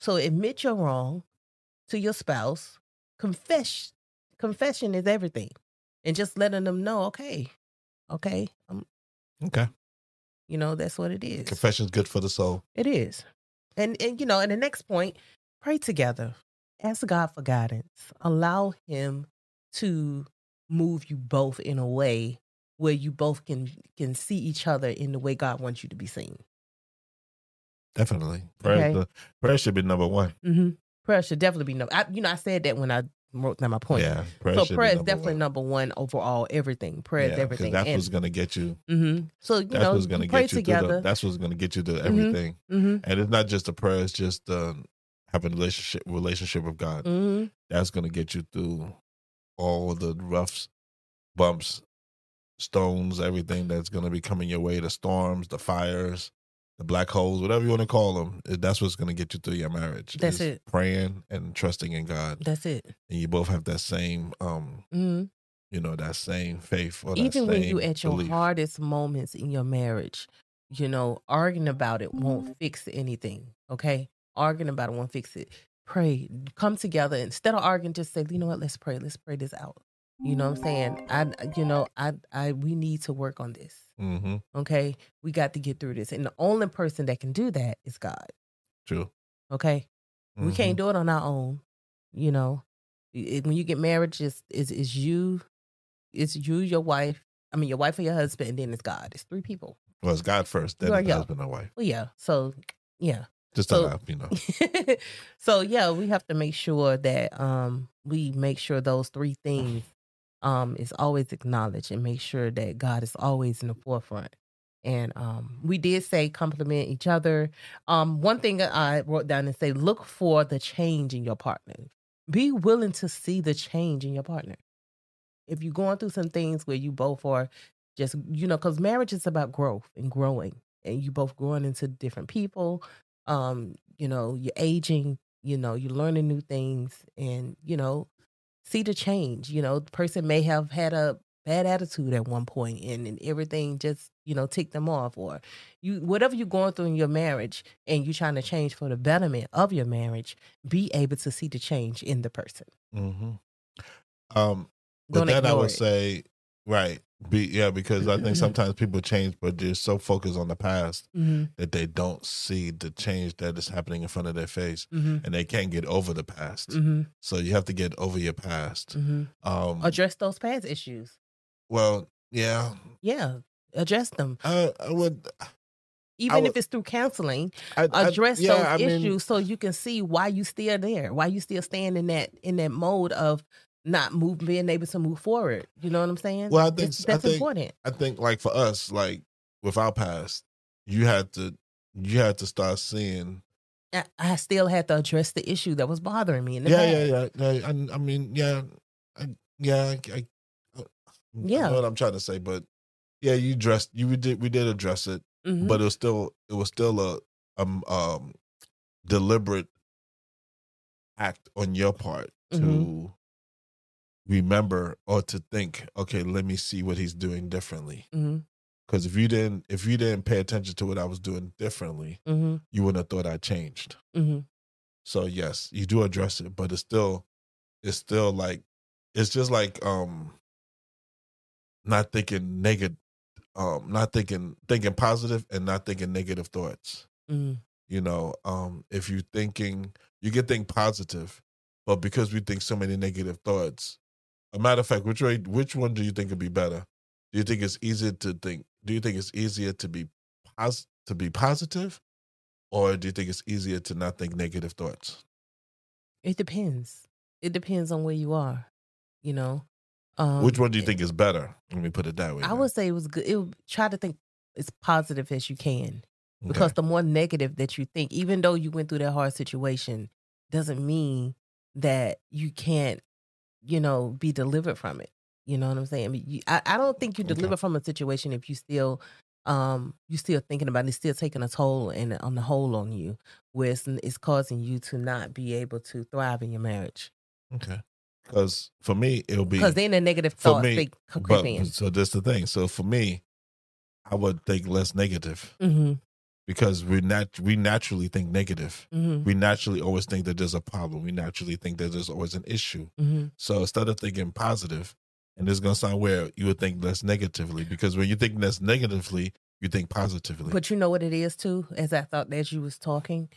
Speaker 2: So admit you're wrong to your spouse. Confess, confession is everything, and just letting them know, okay, okay, um,
Speaker 1: okay.
Speaker 2: you know, that's what it is.
Speaker 1: Confession's good for the soul.
Speaker 2: It is. And and you know, and the next point, pray together. Ask God for guidance. Allow him to move you both in a way where you both can can see each other in the way God wants you to be seen.
Speaker 1: Definitely. Prayer,
Speaker 2: Okay.
Speaker 1: the, prayer should be number one.
Speaker 2: Mm-hmm. Prayer should definitely be number. I, you know, I said that when I wrote down my point.
Speaker 1: Yeah. Prayer
Speaker 2: so prayer is definitely
Speaker 1: one.
Speaker 2: number one overall. Everything. Prayer is
Speaker 1: Yeah, 'cause
Speaker 2: everything.
Speaker 1: That's
Speaker 2: And,
Speaker 1: what's gonna get you.
Speaker 2: hmm So you
Speaker 1: That's
Speaker 2: know,
Speaker 1: what's gonna get you to
Speaker 2: together.
Speaker 1: the. That's what's gonna get you to
Speaker 2: Mhm.
Speaker 1: everything.
Speaker 2: hmm
Speaker 1: And it's not just a prayer. It's just uh, having a relationship relationship with God.
Speaker 2: hmm
Speaker 1: That's gonna get you through all the roughs, bumps, stones, everything that's gonna be coming your way, the storms, the fires, the black holes, whatever you want to call them. That's what's gonna get you through your marriage.
Speaker 2: That's it.
Speaker 1: Praying and trusting in God.
Speaker 2: That's it.
Speaker 1: And you both have that same um,
Speaker 2: hmm
Speaker 1: you know, that same faith or that
Speaker 2: Even when you at your
Speaker 1: belief.
Speaker 2: hardest moments in your marriage, you know, arguing about it
Speaker 1: Mm-hmm.
Speaker 2: won't fix anything. Okay, arguing about it won't fix it. Pray, come together instead of arguing. Just say, you know what? Let's pray. Let's pray this out. You know what I'm saying? I, you know, I, I, we need to work on this.
Speaker 1: Mm-hmm.
Speaker 2: Okay, we got to get through this, and the only person that can do that is God.
Speaker 1: True.
Speaker 2: Okay, we
Speaker 1: Mhm.
Speaker 2: can't do it on our own. You know, It- when you get married, just is is you, it's you, your wife. I mean, your wife or your husband, and then it's God. It's three people.
Speaker 1: Well, it's God first, then the husband and wife.
Speaker 2: Well, yeah. So, yeah.
Speaker 1: Just
Speaker 2: So-
Speaker 1: to have, you know. [laughs]
Speaker 2: so yeah, we have to make sure that um we make sure those three things um is always acknowledged and make sure that God is always in the forefront. And um we did say compliment each other. Um one thing I wrote down and say look for the change in your partner. Be willing to see the change in your partner. If you're going through some things where you both are just you know cuz marriage is about growth and growing and you both growing into different people um you know you're aging you know you're learning new things and you know see the change you know the person may have had a bad attitude at one point and, and everything just you know tick them off or you whatever you're going through in your marriage and you're trying to change for the betterment of your marriage be able to see the change in the person
Speaker 1: hmm Um, but
Speaker 2: Don't
Speaker 1: then I would
Speaker 2: it.
Speaker 1: say, right, be yeah, because I think sometimes people change, but they're so focused on the past [laughs]
Speaker 2: mm-hmm,
Speaker 1: that they don't see the change that is happening in front of their face,
Speaker 2: mm-hmm,
Speaker 1: and they can't get over the past.
Speaker 2: mm-hmm,
Speaker 1: So you have to get over your past.
Speaker 2: mm-hmm.
Speaker 1: Um,
Speaker 2: address those past issues
Speaker 1: well, yeah,
Speaker 2: yeah address them
Speaker 1: I, I would.
Speaker 2: even
Speaker 1: would-
Speaker 2: if it's through counseling
Speaker 1: I, I-
Speaker 2: address
Speaker 1: yeah,
Speaker 2: those
Speaker 1: I mean,
Speaker 2: issues so you can see why you still there, why you still stand in that in that mode of not move, being able to move forward. You know what I'm saying?
Speaker 1: Well, I think-
Speaker 2: It's-
Speaker 1: I
Speaker 2: that's
Speaker 1: think-
Speaker 2: important.
Speaker 1: I think like for us, like with our past, you had to you had to start seeing.
Speaker 2: I, I still had to address the issue that was bothering me
Speaker 1: Yeah, yeah, yeah, yeah. I, I mean, yeah, I, yeah, I, I, I
Speaker 2: Yeah.
Speaker 1: know what I'm trying to say, but yeah, you dressed. You we did we did address it,
Speaker 2: Mhm.
Speaker 1: but it was still it was still a um um deliberate act on your part to
Speaker 2: Mhm.
Speaker 1: Remember or to think. Okay, let me see what he's doing differently. Because if you didn't if you didn't pay attention to what I was doing differently,
Speaker 2: Mhm.
Speaker 1: you wouldn't have thought I changed.
Speaker 2: Mhm.
Speaker 1: So yes, you do address it, but it's still it's still like it's just like um not thinking negative um not thinking thinking positive and not thinking negative thoughts.
Speaker 2: Mhm.
Speaker 1: You know, um if you're thinking you can think positive, but because we think so many negative thoughts, a matter of fact, which way which one do you think would be better? Do you think it's easier to think do you think it's easier to be pos to be positive? Or do you think it's easier to not think negative thoughts?
Speaker 2: It depends. It depends on where you are. You know. Um,
Speaker 1: Which one do you think is better? Let me put it that way.
Speaker 2: I
Speaker 1: then.
Speaker 2: would say it was good. It would, try to think as positive as you can.
Speaker 1: Okay.
Speaker 2: because the more negative that you think even though you went through that hard situation doesn't mean that you can't you know be delivered from it you know what i'm saying I, mean, you, I, I don't think you
Speaker 1: Okay.
Speaker 2: deliver from a situation if you still um you still thinking about it it's still taking a toll and on the whole on you where it's, it's causing you to not be able to thrive in your marriage
Speaker 1: okay. Because for me, it'll be.
Speaker 2: because then the negative thoughts
Speaker 1: me,
Speaker 2: they creep
Speaker 1: but,
Speaker 2: in
Speaker 1: so that's the thing. So for me, I would think less negative
Speaker 2: mm-hmm,
Speaker 1: because we nat- we naturally think negative.
Speaker 2: mm-hmm,
Speaker 1: We naturally always think that there's a problem. We naturally think that there's always an issue.
Speaker 2: mm-hmm.
Speaker 1: So instead of thinking positive, and this is gonna sound weird, you would think less negatively because when you think less negatively, you think positively.
Speaker 2: But you know what it is too, as I thought as you was talking,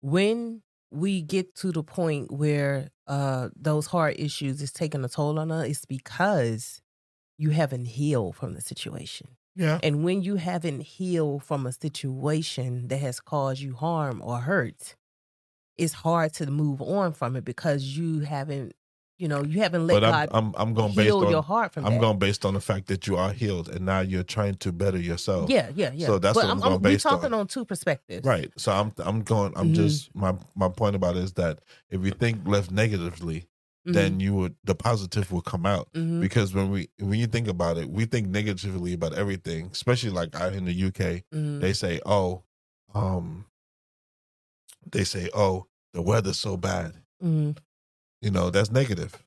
Speaker 2: when we get to the point where uh those hard issues is taking a toll on us, it's because you haven't healed from the situation.
Speaker 1: Yeah.
Speaker 2: And when you haven't healed from a situation that has caused you harm or hurt, it's hard to move on from it because you haven't You know, you haven't let
Speaker 1: But I'm
Speaker 2: God
Speaker 1: I'm I'm going based
Speaker 2: heal
Speaker 1: on
Speaker 2: your heart from
Speaker 1: I'm
Speaker 2: that.
Speaker 1: going based on the fact that you are healed and now you're trying to better yourself.
Speaker 2: yeah, yeah, yeah.
Speaker 1: So that's
Speaker 2: but
Speaker 1: what I'm going
Speaker 2: we're
Speaker 1: based on.
Speaker 2: talking on two perspectives.
Speaker 1: Right. So I'm I'm going I'm
Speaker 2: Mhm.
Speaker 1: just my my point about it is that if you think left negatively,
Speaker 2: Mhm,
Speaker 1: then you would the positive will come out.
Speaker 2: mhm,
Speaker 1: Because when we when you think about it, we think negatively about everything, especially like out in the UK.
Speaker 2: mhm.
Speaker 1: They say, "Oh, um they say, "Oh, the weather's so bad."
Speaker 2: Mhm.
Speaker 1: You know, that's negative.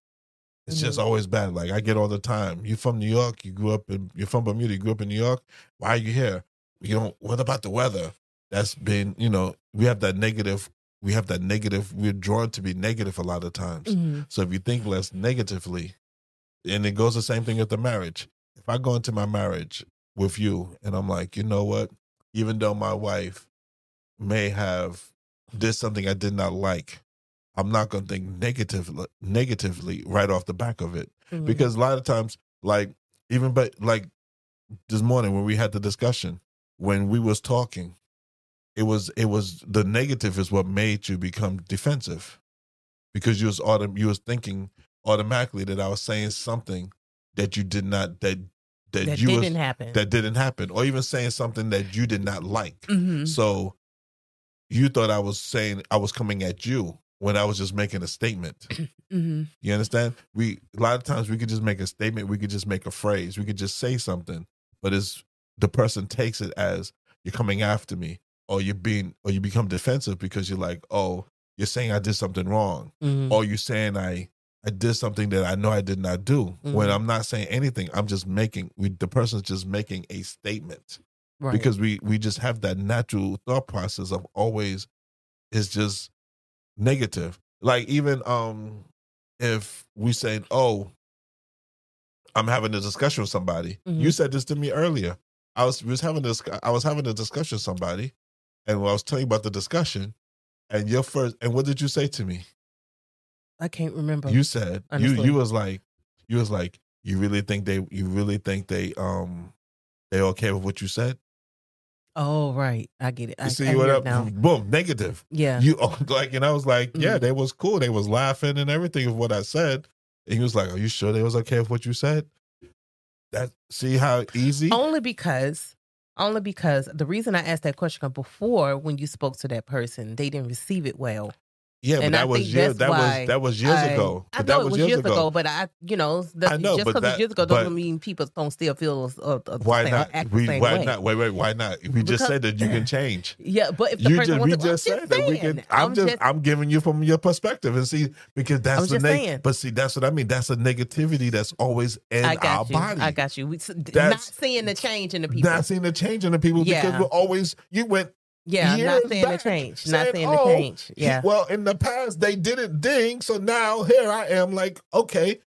Speaker 1: It's just
Speaker 2: Mhm.
Speaker 1: always bad. Like I get all the time. You from New York? You grew up in. You're from Bermuda. You grew up in New York. Why are you here? You don't. What about the weather? That's been. You know, we have that negative. We have that negative. We're drawn to be negative a lot of times.
Speaker 2: Mhm.
Speaker 1: So if you think less negatively, and it goes the same thing with the marriage. If I go into my marriage with you and I'm like, you know what? Even though my wife may have did something I did not like, I'm not going to think negatively negatively right off the back of it
Speaker 2: Mhm.
Speaker 1: because a lot of times, like even but like this morning when we had the discussion, when we was talking, it was it was the negative is what made you become defensive because you was autom- you was thinking automatically that I was saying something that you did not that that,
Speaker 2: that
Speaker 1: you
Speaker 2: didn't
Speaker 1: was
Speaker 2: happen.
Speaker 1: that didn't happen or even saying something that you did not like.
Speaker 2: Mhm.
Speaker 1: So you thought I was saying I was coming at you when I was just making a statement. [clears throat]
Speaker 2: Mhm.
Speaker 1: You understand? We a lot of times we could just make a statement, we could just make a phrase, we could just say something, but it's the person takes it as you're coming after me, or you're being, or you become defensive because you're like, oh, you're saying I did something wrong,
Speaker 2: Mhm.
Speaker 1: or you're saying I I did something that I know I did not do. When
Speaker 2: Mhm.
Speaker 1: I'm not saying anything, I'm just making we the person's just making a statement
Speaker 2: Right.
Speaker 1: because we we just have that natural thought process of always is just negative like even um if we say oh i'm having a discussion with somebody
Speaker 2: Mhm.
Speaker 1: you said this to me earlier i was was having this i was having a discussion with somebody and when i was telling you about the discussion and your first and what did you say to me
Speaker 2: I can't remember.
Speaker 1: you said you
Speaker 2: honestly.
Speaker 1: you was like you was like you really think they you really think they um they okay with what you said
Speaker 2: oh, right. I get it. I,
Speaker 1: you see
Speaker 2: I
Speaker 1: what up
Speaker 2: now. [laughs]
Speaker 1: boom negative
Speaker 2: Yeah.
Speaker 1: you [laughs] like and i was like yeah
Speaker 2: Mhm.
Speaker 1: they was cool they was laughing and everything of what i said and he was like are you sure they was okay with what you said that see how easy
Speaker 2: only because only because the reason I asked that question before when you spoke to that person, they didn't receive it well.
Speaker 1: Yeah but
Speaker 2: and I
Speaker 1: that was that was that was years
Speaker 2: I-
Speaker 1: ago.
Speaker 2: I know
Speaker 1: that
Speaker 2: it
Speaker 1: was years,
Speaker 2: years
Speaker 1: ago,
Speaker 2: ago, but I, you know, the,
Speaker 1: I know,
Speaker 2: just
Speaker 1: but
Speaker 2: because years ago doesn't mean people don't still feel uh, uh,
Speaker 1: why
Speaker 2: same,
Speaker 1: not? we, why
Speaker 2: way.
Speaker 1: not? Wait wait why not? We just said that you can change. [laughs]
Speaker 2: Yeah, but if the
Speaker 1: you
Speaker 2: person
Speaker 1: just
Speaker 2: wants
Speaker 1: we
Speaker 2: to,
Speaker 1: just
Speaker 2: I'm
Speaker 1: said that we can i'm, just, i'm giving you from your perspective and see because that's
Speaker 2: I'm
Speaker 1: the
Speaker 2: just
Speaker 1: neg- but see that's what i mean. That's a negativity that's always in
Speaker 2: I
Speaker 1: our
Speaker 2: got you.
Speaker 1: body.
Speaker 2: I got you. We, not seeing the change in the people.
Speaker 1: not seeing the change in the people because we're always you went
Speaker 2: yeah,
Speaker 1: years
Speaker 2: not seeing
Speaker 1: back
Speaker 2: the oh, change.
Speaker 1: saying,
Speaker 2: not seeing
Speaker 1: "Oh,
Speaker 2: the change. Yeah,
Speaker 1: well, in the past they didn't ding, so now here I am. Like, okay,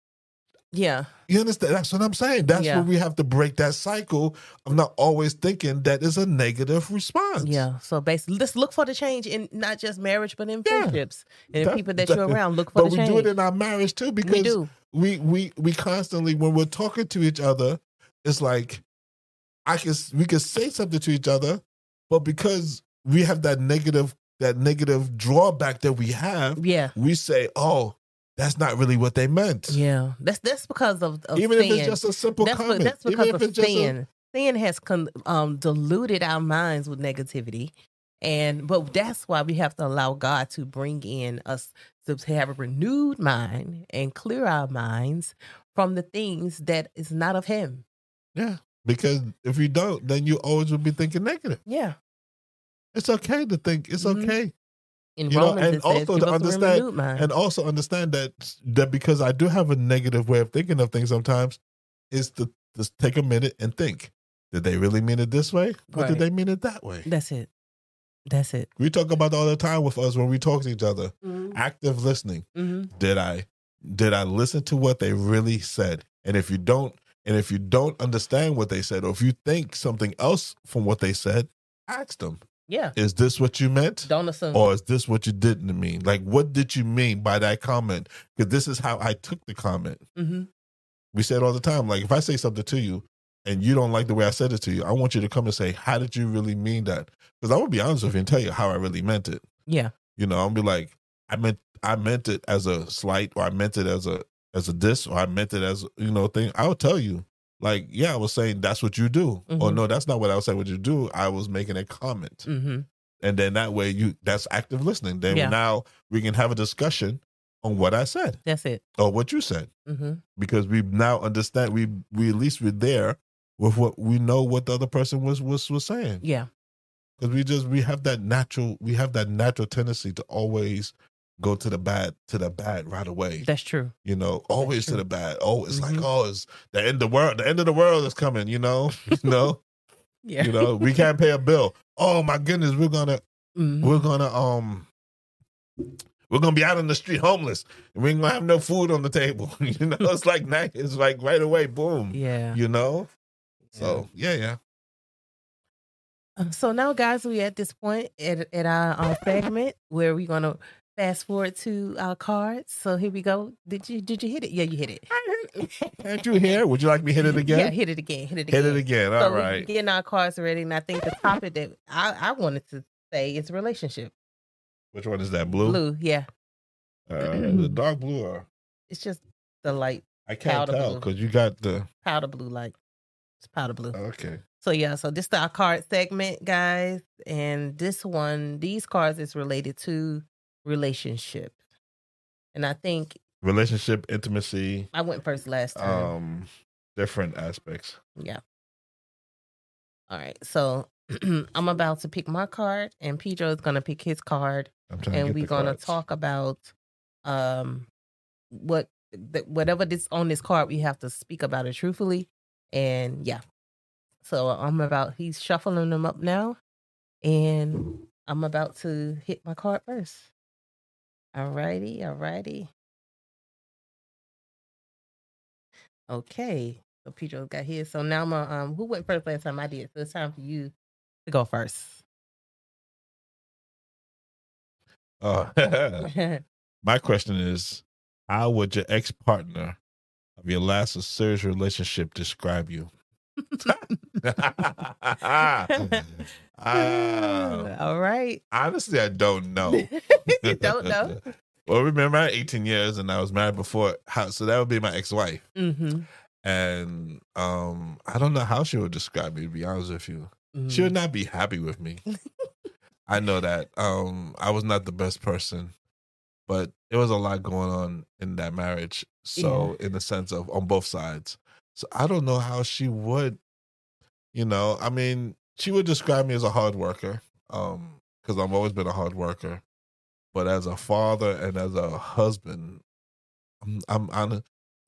Speaker 2: yeah,
Speaker 1: you understand? That's what I'm saying. That's
Speaker 2: Yeah.
Speaker 1: where we have to break that cycle of not always thinking that is a negative response.
Speaker 2: yeah. So basically, let's look for the change in not just marriage, but in
Speaker 1: Yeah.
Speaker 2: friendships and
Speaker 1: That-
Speaker 2: people that
Speaker 1: that-
Speaker 2: you're around. Look for
Speaker 1: but
Speaker 2: the
Speaker 1: we do it in our marriage too because
Speaker 2: we do.
Speaker 1: we we we constantly when we're talking to each other, it's like I can we can say something to each other, but because we have that negative that negative drawback that we have,
Speaker 2: Yeah,
Speaker 1: we say, "Oh, that's not really what they meant."
Speaker 2: yeah. That's that's because of, of
Speaker 1: Even if
Speaker 2: sin.
Speaker 1: it's just a simple
Speaker 2: that's,
Speaker 1: comment,
Speaker 2: that's
Speaker 1: even
Speaker 2: because
Speaker 1: if
Speaker 2: of
Speaker 1: it's just a-
Speaker 2: sin. sin has con- um, diluted our minds with negativity, and but that's why we have to allow God to bring in us to have a renewed mind and clear our minds from the things that is not of Him.
Speaker 1: yeah, because if you don't, then you always will be thinking negative.
Speaker 2: Yeah.
Speaker 1: It's okay to think. It's
Speaker 2: Mhm.
Speaker 1: okay,
Speaker 2: In
Speaker 1: You know, and
Speaker 2: says,
Speaker 1: also to understand- and also understand that that because I do have a negative way of thinking of things sometimes, is to just take a minute and think. Did they really mean it this way, or
Speaker 2: Right.
Speaker 1: did they mean it that way?
Speaker 2: That's it. That's it.
Speaker 1: We talk about that all the time with us when we talk to each other.
Speaker 2: Mm-hmm.
Speaker 1: Active listening.
Speaker 2: Mm-hmm.
Speaker 1: did I did I listen to what they really said? And if you don't and if you don't understand what they said or if you think something else from what they said, ask them.
Speaker 2: Yeah.
Speaker 1: Is this what you meant?
Speaker 2: Don't assume.
Speaker 1: Or is this what you didn't mean? Like what did you mean by that comment? Because this is how I took the comment.
Speaker 2: mm-hmm.
Speaker 1: We say it all the time. Like if I say something to you and you don't like the way I said it to you, I want you to come and say, How did you really mean that? Because I'm gonna be honest with you and tell you how I really meant it.
Speaker 2: Yeah.
Speaker 1: You know, I'll be like, I meant I meant it as a slight or I meant it as a as a diss or I meant it as you know thing, I'll tell you. Like, yeah, I was saying that's what you do. Or
Speaker 2: Mhm.
Speaker 1: no, that's not what I was saying what you do. I was making a comment.
Speaker 2: Mm-hmm.
Speaker 1: And then that way you that's active listening. Then
Speaker 2: Yeah.
Speaker 1: now we can have a discussion on what I said
Speaker 2: That's it.
Speaker 1: or what you said.
Speaker 2: Mm-hmm.
Speaker 1: Because we now understand we we at least we're there with what we know what the other person was was was saying.
Speaker 2: Yeah.
Speaker 1: Because we just we have that natural we have that natural tendency to always go to the bad to the bad right away.
Speaker 2: That's true.
Speaker 1: You know, always to the bad. Oh, it's like
Speaker 2: Mhm.
Speaker 1: oh, it's the end of the world. The end of the world is coming. You know, [laughs] [laughs] you know,
Speaker 2: Yeah.
Speaker 1: you know. We can't pay a bill. Oh my goodness, we're gonna
Speaker 2: Mhm.
Speaker 1: we're gonna um we're gonna be out on the street homeless we ain't gonna have no food on the table [laughs] you know it's like night it's like right away boom
Speaker 2: Yeah.
Speaker 1: you know so yeah yeah
Speaker 2: Um, So now, guys, we at this point at, at our, our segment where we're gonna fast forward to our cards. So here we go. Did you did you hit it? Yeah, you hit it. [laughs]
Speaker 1: can't you hear would you like me hit it again
Speaker 2: Yeah, hit it again. Hit it
Speaker 1: hit
Speaker 2: again.
Speaker 1: it again
Speaker 2: So
Speaker 1: all
Speaker 2: we're
Speaker 1: right
Speaker 2: getting our cards ready, and I think the topic that I, I wanted to say is relationship.
Speaker 1: which one is that blue,
Speaker 2: Blue, yeah.
Speaker 1: Uh, the [clears throat] dark blue or
Speaker 2: It's just the light
Speaker 1: i can't tell because you got the
Speaker 2: powder blue light. It's powder blue.
Speaker 1: okay
Speaker 2: So yeah, so this is our card segment, guys, and this one, these cards is related to relationships, and I think
Speaker 1: relationship intimacy
Speaker 2: I went first last time.
Speaker 1: um different aspects
Speaker 2: yeah. All right, so [clears throat] I'm about to pick my card, and Pedro is gonna pick his card, and we're gonna talk about um what th- whatever this on this card we have to speak about it truthfully, and yeah. So I'm about he's shuffling them up now, and I'm about to hit my card first. All righty, all righty. Okay, so Pedro got his. So now my um, who went first last time? I did. So it's time for you to go first.
Speaker 1: oh [laughs] my question is how would your ex-partner of your last or serious relationship describe you Ah, [laughs]
Speaker 2: all right.
Speaker 1: honestly i don't know. [laughs]
Speaker 2: You don't know. [laughs]
Speaker 1: well remember i had 18 years and i was married before how, so that would be my ex-wife.
Speaker 2: Mm-hmm.
Speaker 1: and um i don't know how she would describe me to be honest with you. She would not be happy with me. I know that um i was not the best person but there was a lot going on in that marriage. So in the sense of on both sides so i don't know how she would you know i mean she would describe me as a hard worker um because i've always been a hard worker but as a father and as a husband i'm i'm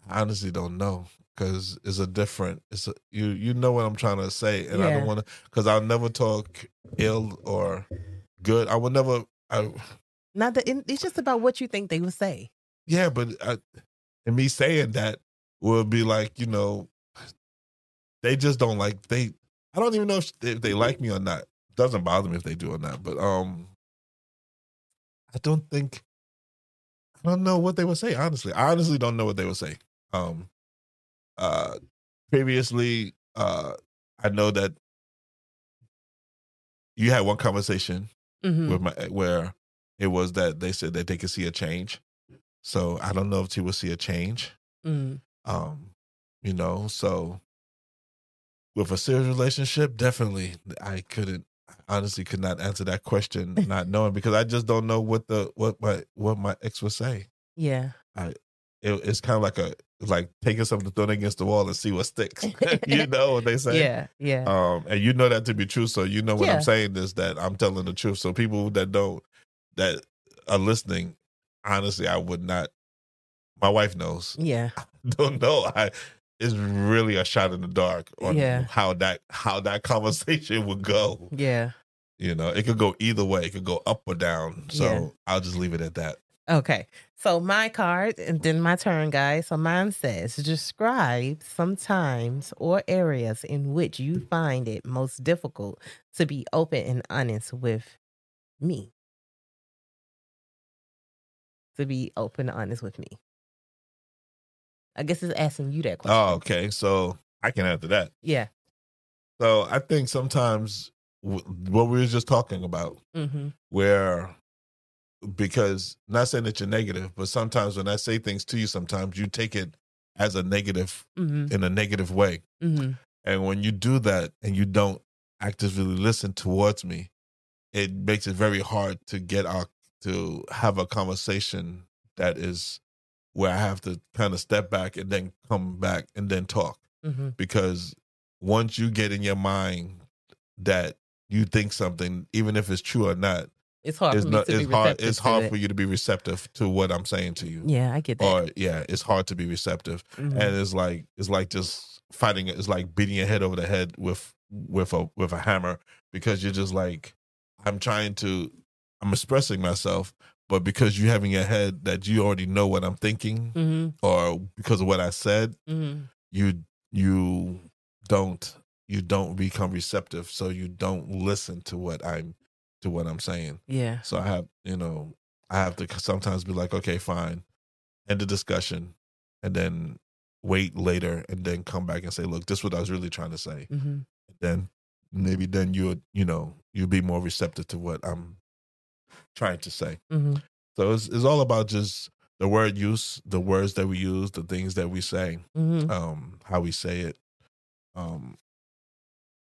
Speaker 1: I honestly don't know because it's a different it's a, you you know what i'm trying to say and i don't want to because i'll never talk ill or good i would never I,
Speaker 2: Not that it's just about what you think they would say.
Speaker 1: yeah but I, and me saying that would be like you know they just don't like they i don't even know if they, if they like me or not doesn't bother me if they do or not but um i don't think i don't know what they would say honestly i honestly don't know what they would say um uh previously uh i know that you had one conversation
Speaker 2: Mm-hmm.
Speaker 1: with my where it was that they said that they could see a change. So I don't know if she will see a change.
Speaker 2: Mm.
Speaker 1: Um, you know, so with a serious relationship, definitely I couldn't honestly could not answer that question [laughs] not knowing because I just don't know what the what my what my ex would say.
Speaker 2: Yeah.
Speaker 1: It, it's kind of like a like taking something thrown against the wall and see what sticks. [laughs] you [laughs] know what they say?
Speaker 2: Yeah. Yeah.
Speaker 1: Um, and you know that to be true. So you know what
Speaker 2: Yeah.
Speaker 1: I'm saying is that I'm telling the truth. So people that don't that are listening, honestly, I would not. My wife knows.
Speaker 2: yeah. [laughs]
Speaker 1: Don't know. I it's really a shot in the dark on
Speaker 2: Yeah.
Speaker 1: how that how that [laughs] conversation would go.
Speaker 2: Yeah.
Speaker 1: You know, it could go either way. It could go up or down. So
Speaker 2: Yeah.
Speaker 1: I'll just leave it at that.
Speaker 2: Okay. So my card and then my turn, guys. So mine says describe some times or areas in which you find it most difficult to be open and honest with me. To be open and honest with me. I guess it's asking you that question.
Speaker 1: Oh, okay. So I can answer that.
Speaker 2: Yeah.
Speaker 1: So I think sometimes w- what we were just talking about,
Speaker 2: Mm-hmm.
Speaker 1: where because not saying that you're negative, but sometimes when I say things to you, sometimes you take it as a negative
Speaker 2: hmm
Speaker 1: in a negative way.
Speaker 2: hmm
Speaker 1: And when you do that and you don't actively listen towards me, it makes it very hard to get our to have a conversation that is where I have to kind of step back and then come back and then talk.
Speaker 2: hmm
Speaker 1: Because once you get in your mind that you think something, even if it's true or not,
Speaker 2: It's hard
Speaker 1: it's
Speaker 2: for me
Speaker 1: not it's hard it's hard
Speaker 2: that.
Speaker 1: for you to be receptive to what I'm saying to you.
Speaker 2: Yeah, I get that.
Speaker 1: Or yeah, it's hard to be receptive
Speaker 2: Mhm.
Speaker 1: and it's like it's like just fighting it's like beating your head over the head with with a with a hammer because you're just like i'm trying to i'm expressing myself but because you have in your head that you already know what i'm thinking
Speaker 2: Mhm.
Speaker 1: or because of what i said
Speaker 2: Mhm.
Speaker 1: you you don't you don't become receptive so you don't listen to what i'm to what i'm saying
Speaker 2: Yeah.
Speaker 1: so I have, you know, I have to sometimes be like, okay, fine, end the discussion, and then wait later, and then come back and say, look, this is what I was really trying to say.
Speaker 2: hmm
Speaker 1: Then maybe then you would, you know, you'd be more receptive to what I'm trying to say.
Speaker 2: hmm
Speaker 1: So it's it's all about just the word use, the words that we use, the things that we say,
Speaker 2: hmm
Speaker 1: um, how we say it, um,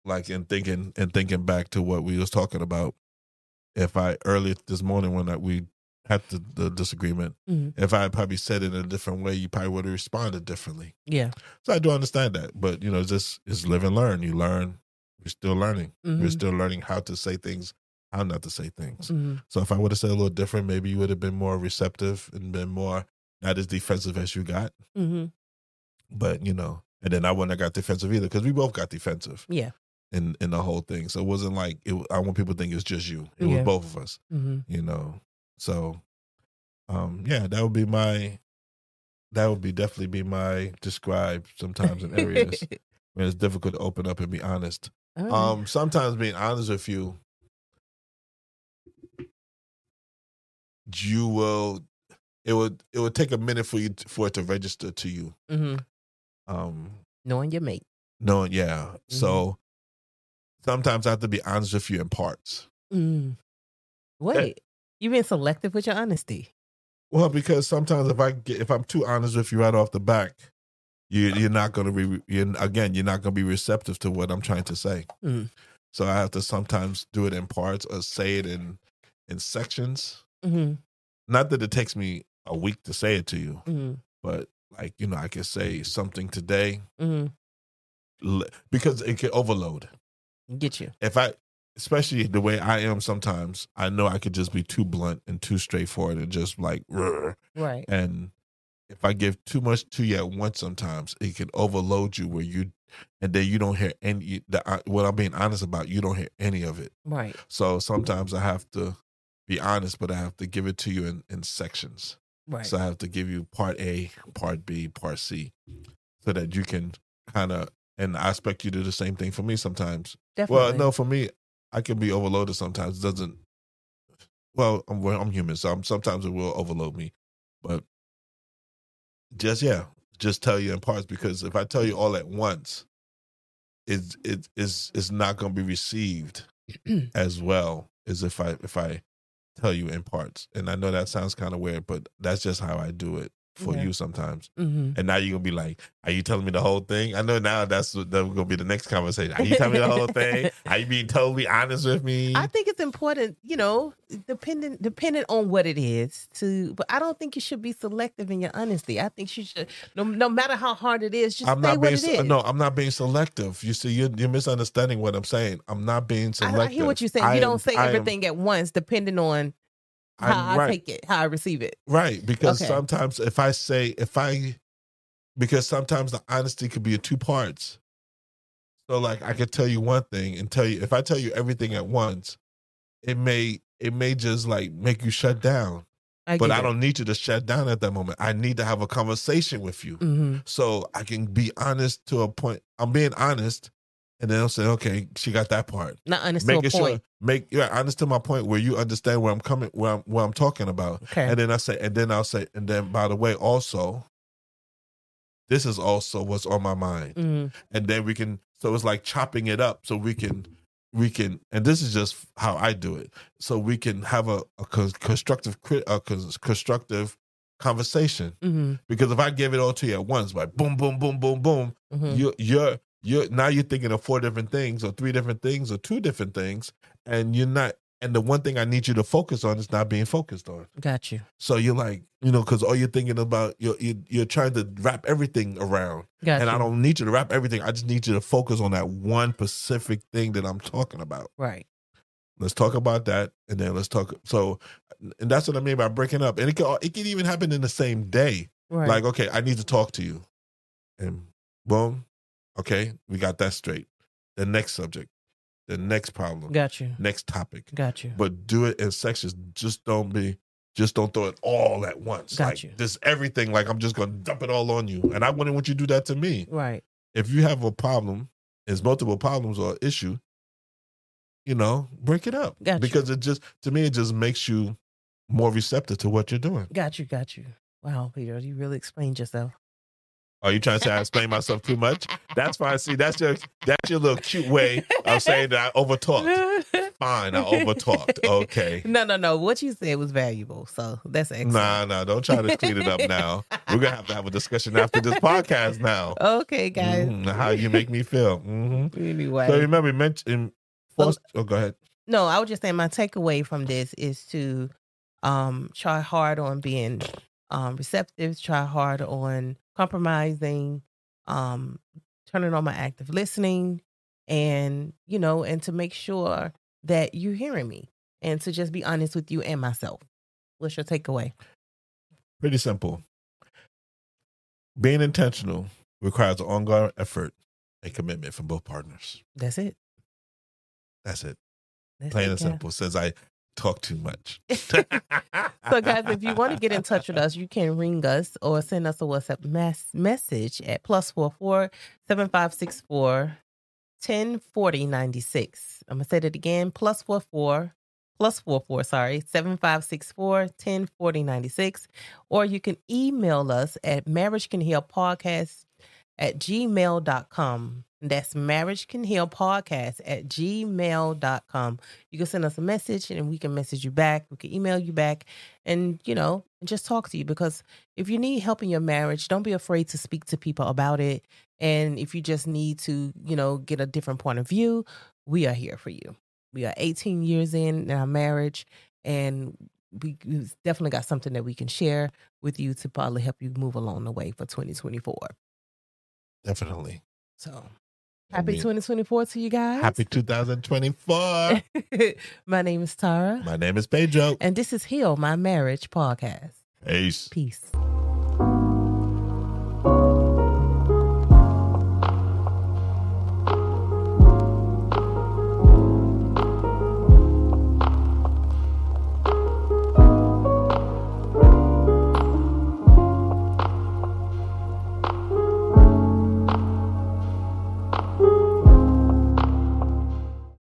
Speaker 1: like in thinking and thinking back to what we was talking about. If I earlier this morning when I, we had the, the disagreement,
Speaker 2: Mhm.
Speaker 1: if I had probably said it in a different way, you probably would have responded differently.
Speaker 2: Yeah.
Speaker 1: So I do understand that, but you know, it's just it's live and learn. You learn. You're still learning. You're
Speaker 2: Mhm.
Speaker 1: still learning how to say things, how not to say things.
Speaker 2: hmm
Speaker 1: So if I would have said a little different, maybe you would have been more receptive and been more not as defensive as you got
Speaker 2: hmm
Speaker 1: but you know, and then I wouldn't have got defensive either because we both got defensive
Speaker 2: Yeah.
Speaker 1: in in the whole thing. So it wasn't like it, I want people to think it's just you. It
Speaker 2: Yeah.
Speaker 1: was both of us,
Speaker 2: hmm
Speaker 1: you know. So, um, yeah, that would be my, that would be definitely be my describe sometimes in areas [laughs] when it's difficult to open up and be honest.
Speaker 2: Right.
Speaker 1: Um, sometimes being honest with you, you will. It would it would take a minute for you for it to register to you.
Speaker 2: Mm-hmm.
Speaker 1: Um,
Speaker 2: Knowing your mate.
Speaker 1: Knowing, yeah.
Speaker 2: Mm-hmm.
Speaker 1: So sometimes I have to be honest with you in parts.
Speaker 2: Mm. Wait, you being selective with your honesty?
Speaker 1: Well, because sometimes if I get if I'm too honest with you right off the back, you you're not going to be you're, again you're not going to be receptive to what I'm trying to say.
Speaker 2: Mm.
Speaker 1: So I have to sometimes do it in parts or say it in in sections.
Speaker 2: Hmm
Speaker 1: Not that it takes me a week to say it to you,
Speaker 2: hmm
Speaker 1: but like you know I can say something today
Speaker 2: hmm
Speaker 1: l- because it can overload.
Speaker 2: Get you.
Speaker 1: if I, especially the way I am sometimes, I know I could just be too blunt and too straightforward and just like.
Speaker 2: Right.
Speaker 1: and if I give too much to you at once, sometimes it can overload you where you, and then you don't hear any. The, uh, what I'm being honest about, you don't hear any of it.
Speaker 2: Right.
Speaker 1: So sometimes I have to be honest, but I have to give it to you in, in sections.
Speaker 2: Right.
Speaker 1: So I have to give you part A, part B, part C, so that you can kind of. And I expect you to do the same thing for me sometimes.
Speaker 2: Definitely.
Speaker 1: Well, no, for me, I can be overloaded sometimes. It doesn't. Well, I'm I'm human, so I'm, sometimes it will overload me, but just yeah, just tell you in parts because if I tell you all at once, it's it is it's not going to be received [clears throat] as well as if I if I tell you in parts. And I know that sounds kind of weird, but that's just how I do it for
Speaker 2: Yeah.
Speaker 1: you sometimes.
Speaker 2: hmm
Speaker 1: And now you're gonna be like, "Are you telling me the whole thing?" I know now that's what- that's gonna be the next conversation. Are you telling me the whole thing? [laughs] Are you being totally honest with me?
Speaker 2: I think it's important, you know, dependent dependent on what it is to. But I don't think you should be selective in your honesty. I think you should, no, no matter how hard it is, just
Speaker 1: I'm
Speaker 2: say
Speaker 1: not
Speaker 2: what
Speaker 1: being
Speaker 2: it
Speaker 1: se- no, I'm not being selective. You see, you're, you're misunderstanding what I'm saying. I'm not being selective.
Speaker 2: I hear what you're saying.
Speaker 1: I
Speaker 2: you
Speaker 1: am-
Speaker 2: don't say
Speaker 1: I am-
Speaker 2: everything at once, depending on how I
Speaker 1: right.
Speaker 2: take it, how I receive it.
Speaker 1: Right, because
Speaker 2: Okay.
Speaker 1: sometimes if I say if I because sometimes the honesty could be in two parts. So like I could tell you one thing and tell you if I tell you everything at once, it may it may just like make you shut down.
Speaker 2: I
Speaker 1: But I don't need you to shut down at that moment. I need to have a conversation with you.
Speaker 2: Mhm.
Speaker 1: So I can be honest to a point. I'm being honest and then I'll say, okay, she got that part.
Speaker 2: Not honest
Speaker 1: Making
Speaker 2: a
Speaker 1: sure
Speaker 2: point.
Speaker 1: make yeah, honest to my point where you understand where I'm coming where I'm where I'm talking about.
Speaker 2: Okay.
Speaker 1: And then I say, and then I'll say, and then by the way, also, this is also what's on my mind.
Speaker 2: Mhm.
Speaker 1: And then we can, so it's like chopping it up so we can we can, and this is just how I do it. So we can have a, a constructive, a constructive conversation.
Speaker 2: Mm-hmm.
Speaker 1: Because if I give it all to you at once, like boom, boom, boom, boom, boom,
Speaker 2: Mm-hmm.
Speaker 1: you you're you're now you're thinking of four different things or three different things or two different things, and you're not. And the one thing I need you to focus on is not being focused on.
Speaker 2: Got you.
Speaker 1: So you're like, you know, because all you're thinking about, you're, you're you're trying to wrap everything around,
Speaker 2: Got
Speaker 1: and
Speaker 2: you.
Speaker 1: I don't need you to wrap everything. I just need you to focus on that one specific thing that I'm talking about.
Speaker 2: Right.
Speaker 1: Let's talk about that, and then let's talk. So, and that's what I mean by breaking up. And it can it can even happen in the same day.
Speaker 2: Right.
Speaker 1: Like, okay, I need to talk to you, and boom, okay, we got that straight. The next subject, the next problem,
Speaker 2: Got you.
Speaker 1: next topic.
Speaker 2: Got you.
Speaker 1: But do it in sections. Just don't be. Just don't throw it all at once.
Speaker 2: Got
Speaker 1: like
Speaker 2: you.
Speaker 1: just everything. Like I'm just gonna dump it all on you. And I wouldn't want you to do that to me.
Speaker 2: Right.
Speaker 1: If you have a problem, it's multiple problems or issue, you know, break it up.
Speaker 2: Got you.
Speaker 1: because it just to me it just makes you more receptive to what you're doing.
Speaker 2: Got you. Got you. Wow, Peter, you really explained yourself.
Speaker 1: Are you trying to say I explain myself too much? That's fine. See, that's your that's your little cute way of saying that I overtalked. Fine, I overtalked. Okay.
Speaker 2: No, no, no. What you said was valuable. So that's excellent.
Speaker 1: Nah, nah, don't try to clean it up [laughs] now. We're gonna have to have a discussion after this podcast now.
Speaker 2: Okay, guys.
Speaker 1: Mhm, How you make me feel. hmm
Speaker 2: Anyway.
Speaker 1: So remember, mention.
Speaker 2: So-
Speaker 1: Oh, go ahead.
Speaker 2: no, I was just saying my takeaway from this is to um try hard on being um receptive, try hard on compromising, um turning on my active listening and you know, and to make sure that you're hearing me and to just be honest with you and myself. What's your takeaway?
Speaker 1: Pretty simple. Being intentional requires an ongoing effort and commitment from both partners.
Speaker 2: That's it.
Speaker 1: That's it.
Speaker 2: That's
Speaker 1: Plain
Speaker 2: it,
Speaker 1: and simple. Says I talk too much. [laughs]
Speaker 2: So, guys, if you want to get in touch with us, you can ring us or send us a WhatsApp message at plus four four seven five six four ten forty ninety six. I'm gonna say that again: plus four four plus four four sorry seven five six four ten forty ninety six, or you can email us at marriage can heal podcast at gmail.com. That's marriage can heal podcast at gmail.com. You can send us a message and we can message you back. We can email you back and, you know, just talk to you because if you need help in your marriage, don't be afraid to speak to people about it. And if you just need to, you know, get a different point of view, we are here for you. We are 18 years in our marriage and we definitely got something that we can share with you to probably help you move along the way for 2024.
Speaker 1: Definitely.
Speaker 2: So
Speaker 1: I
Speaker 2: happy
Speaker 1: mean,
Speaker 2: 2024 to you guys.
Speaker 1: Happy 2024. [laughs]
Speaker 2: My name is Tara,
Speaker 1: My name is Pedro.
Speaker 2: and this is Heal My Marriage podcast.
Speaker 1: Peace.
Speaker 2: Peace.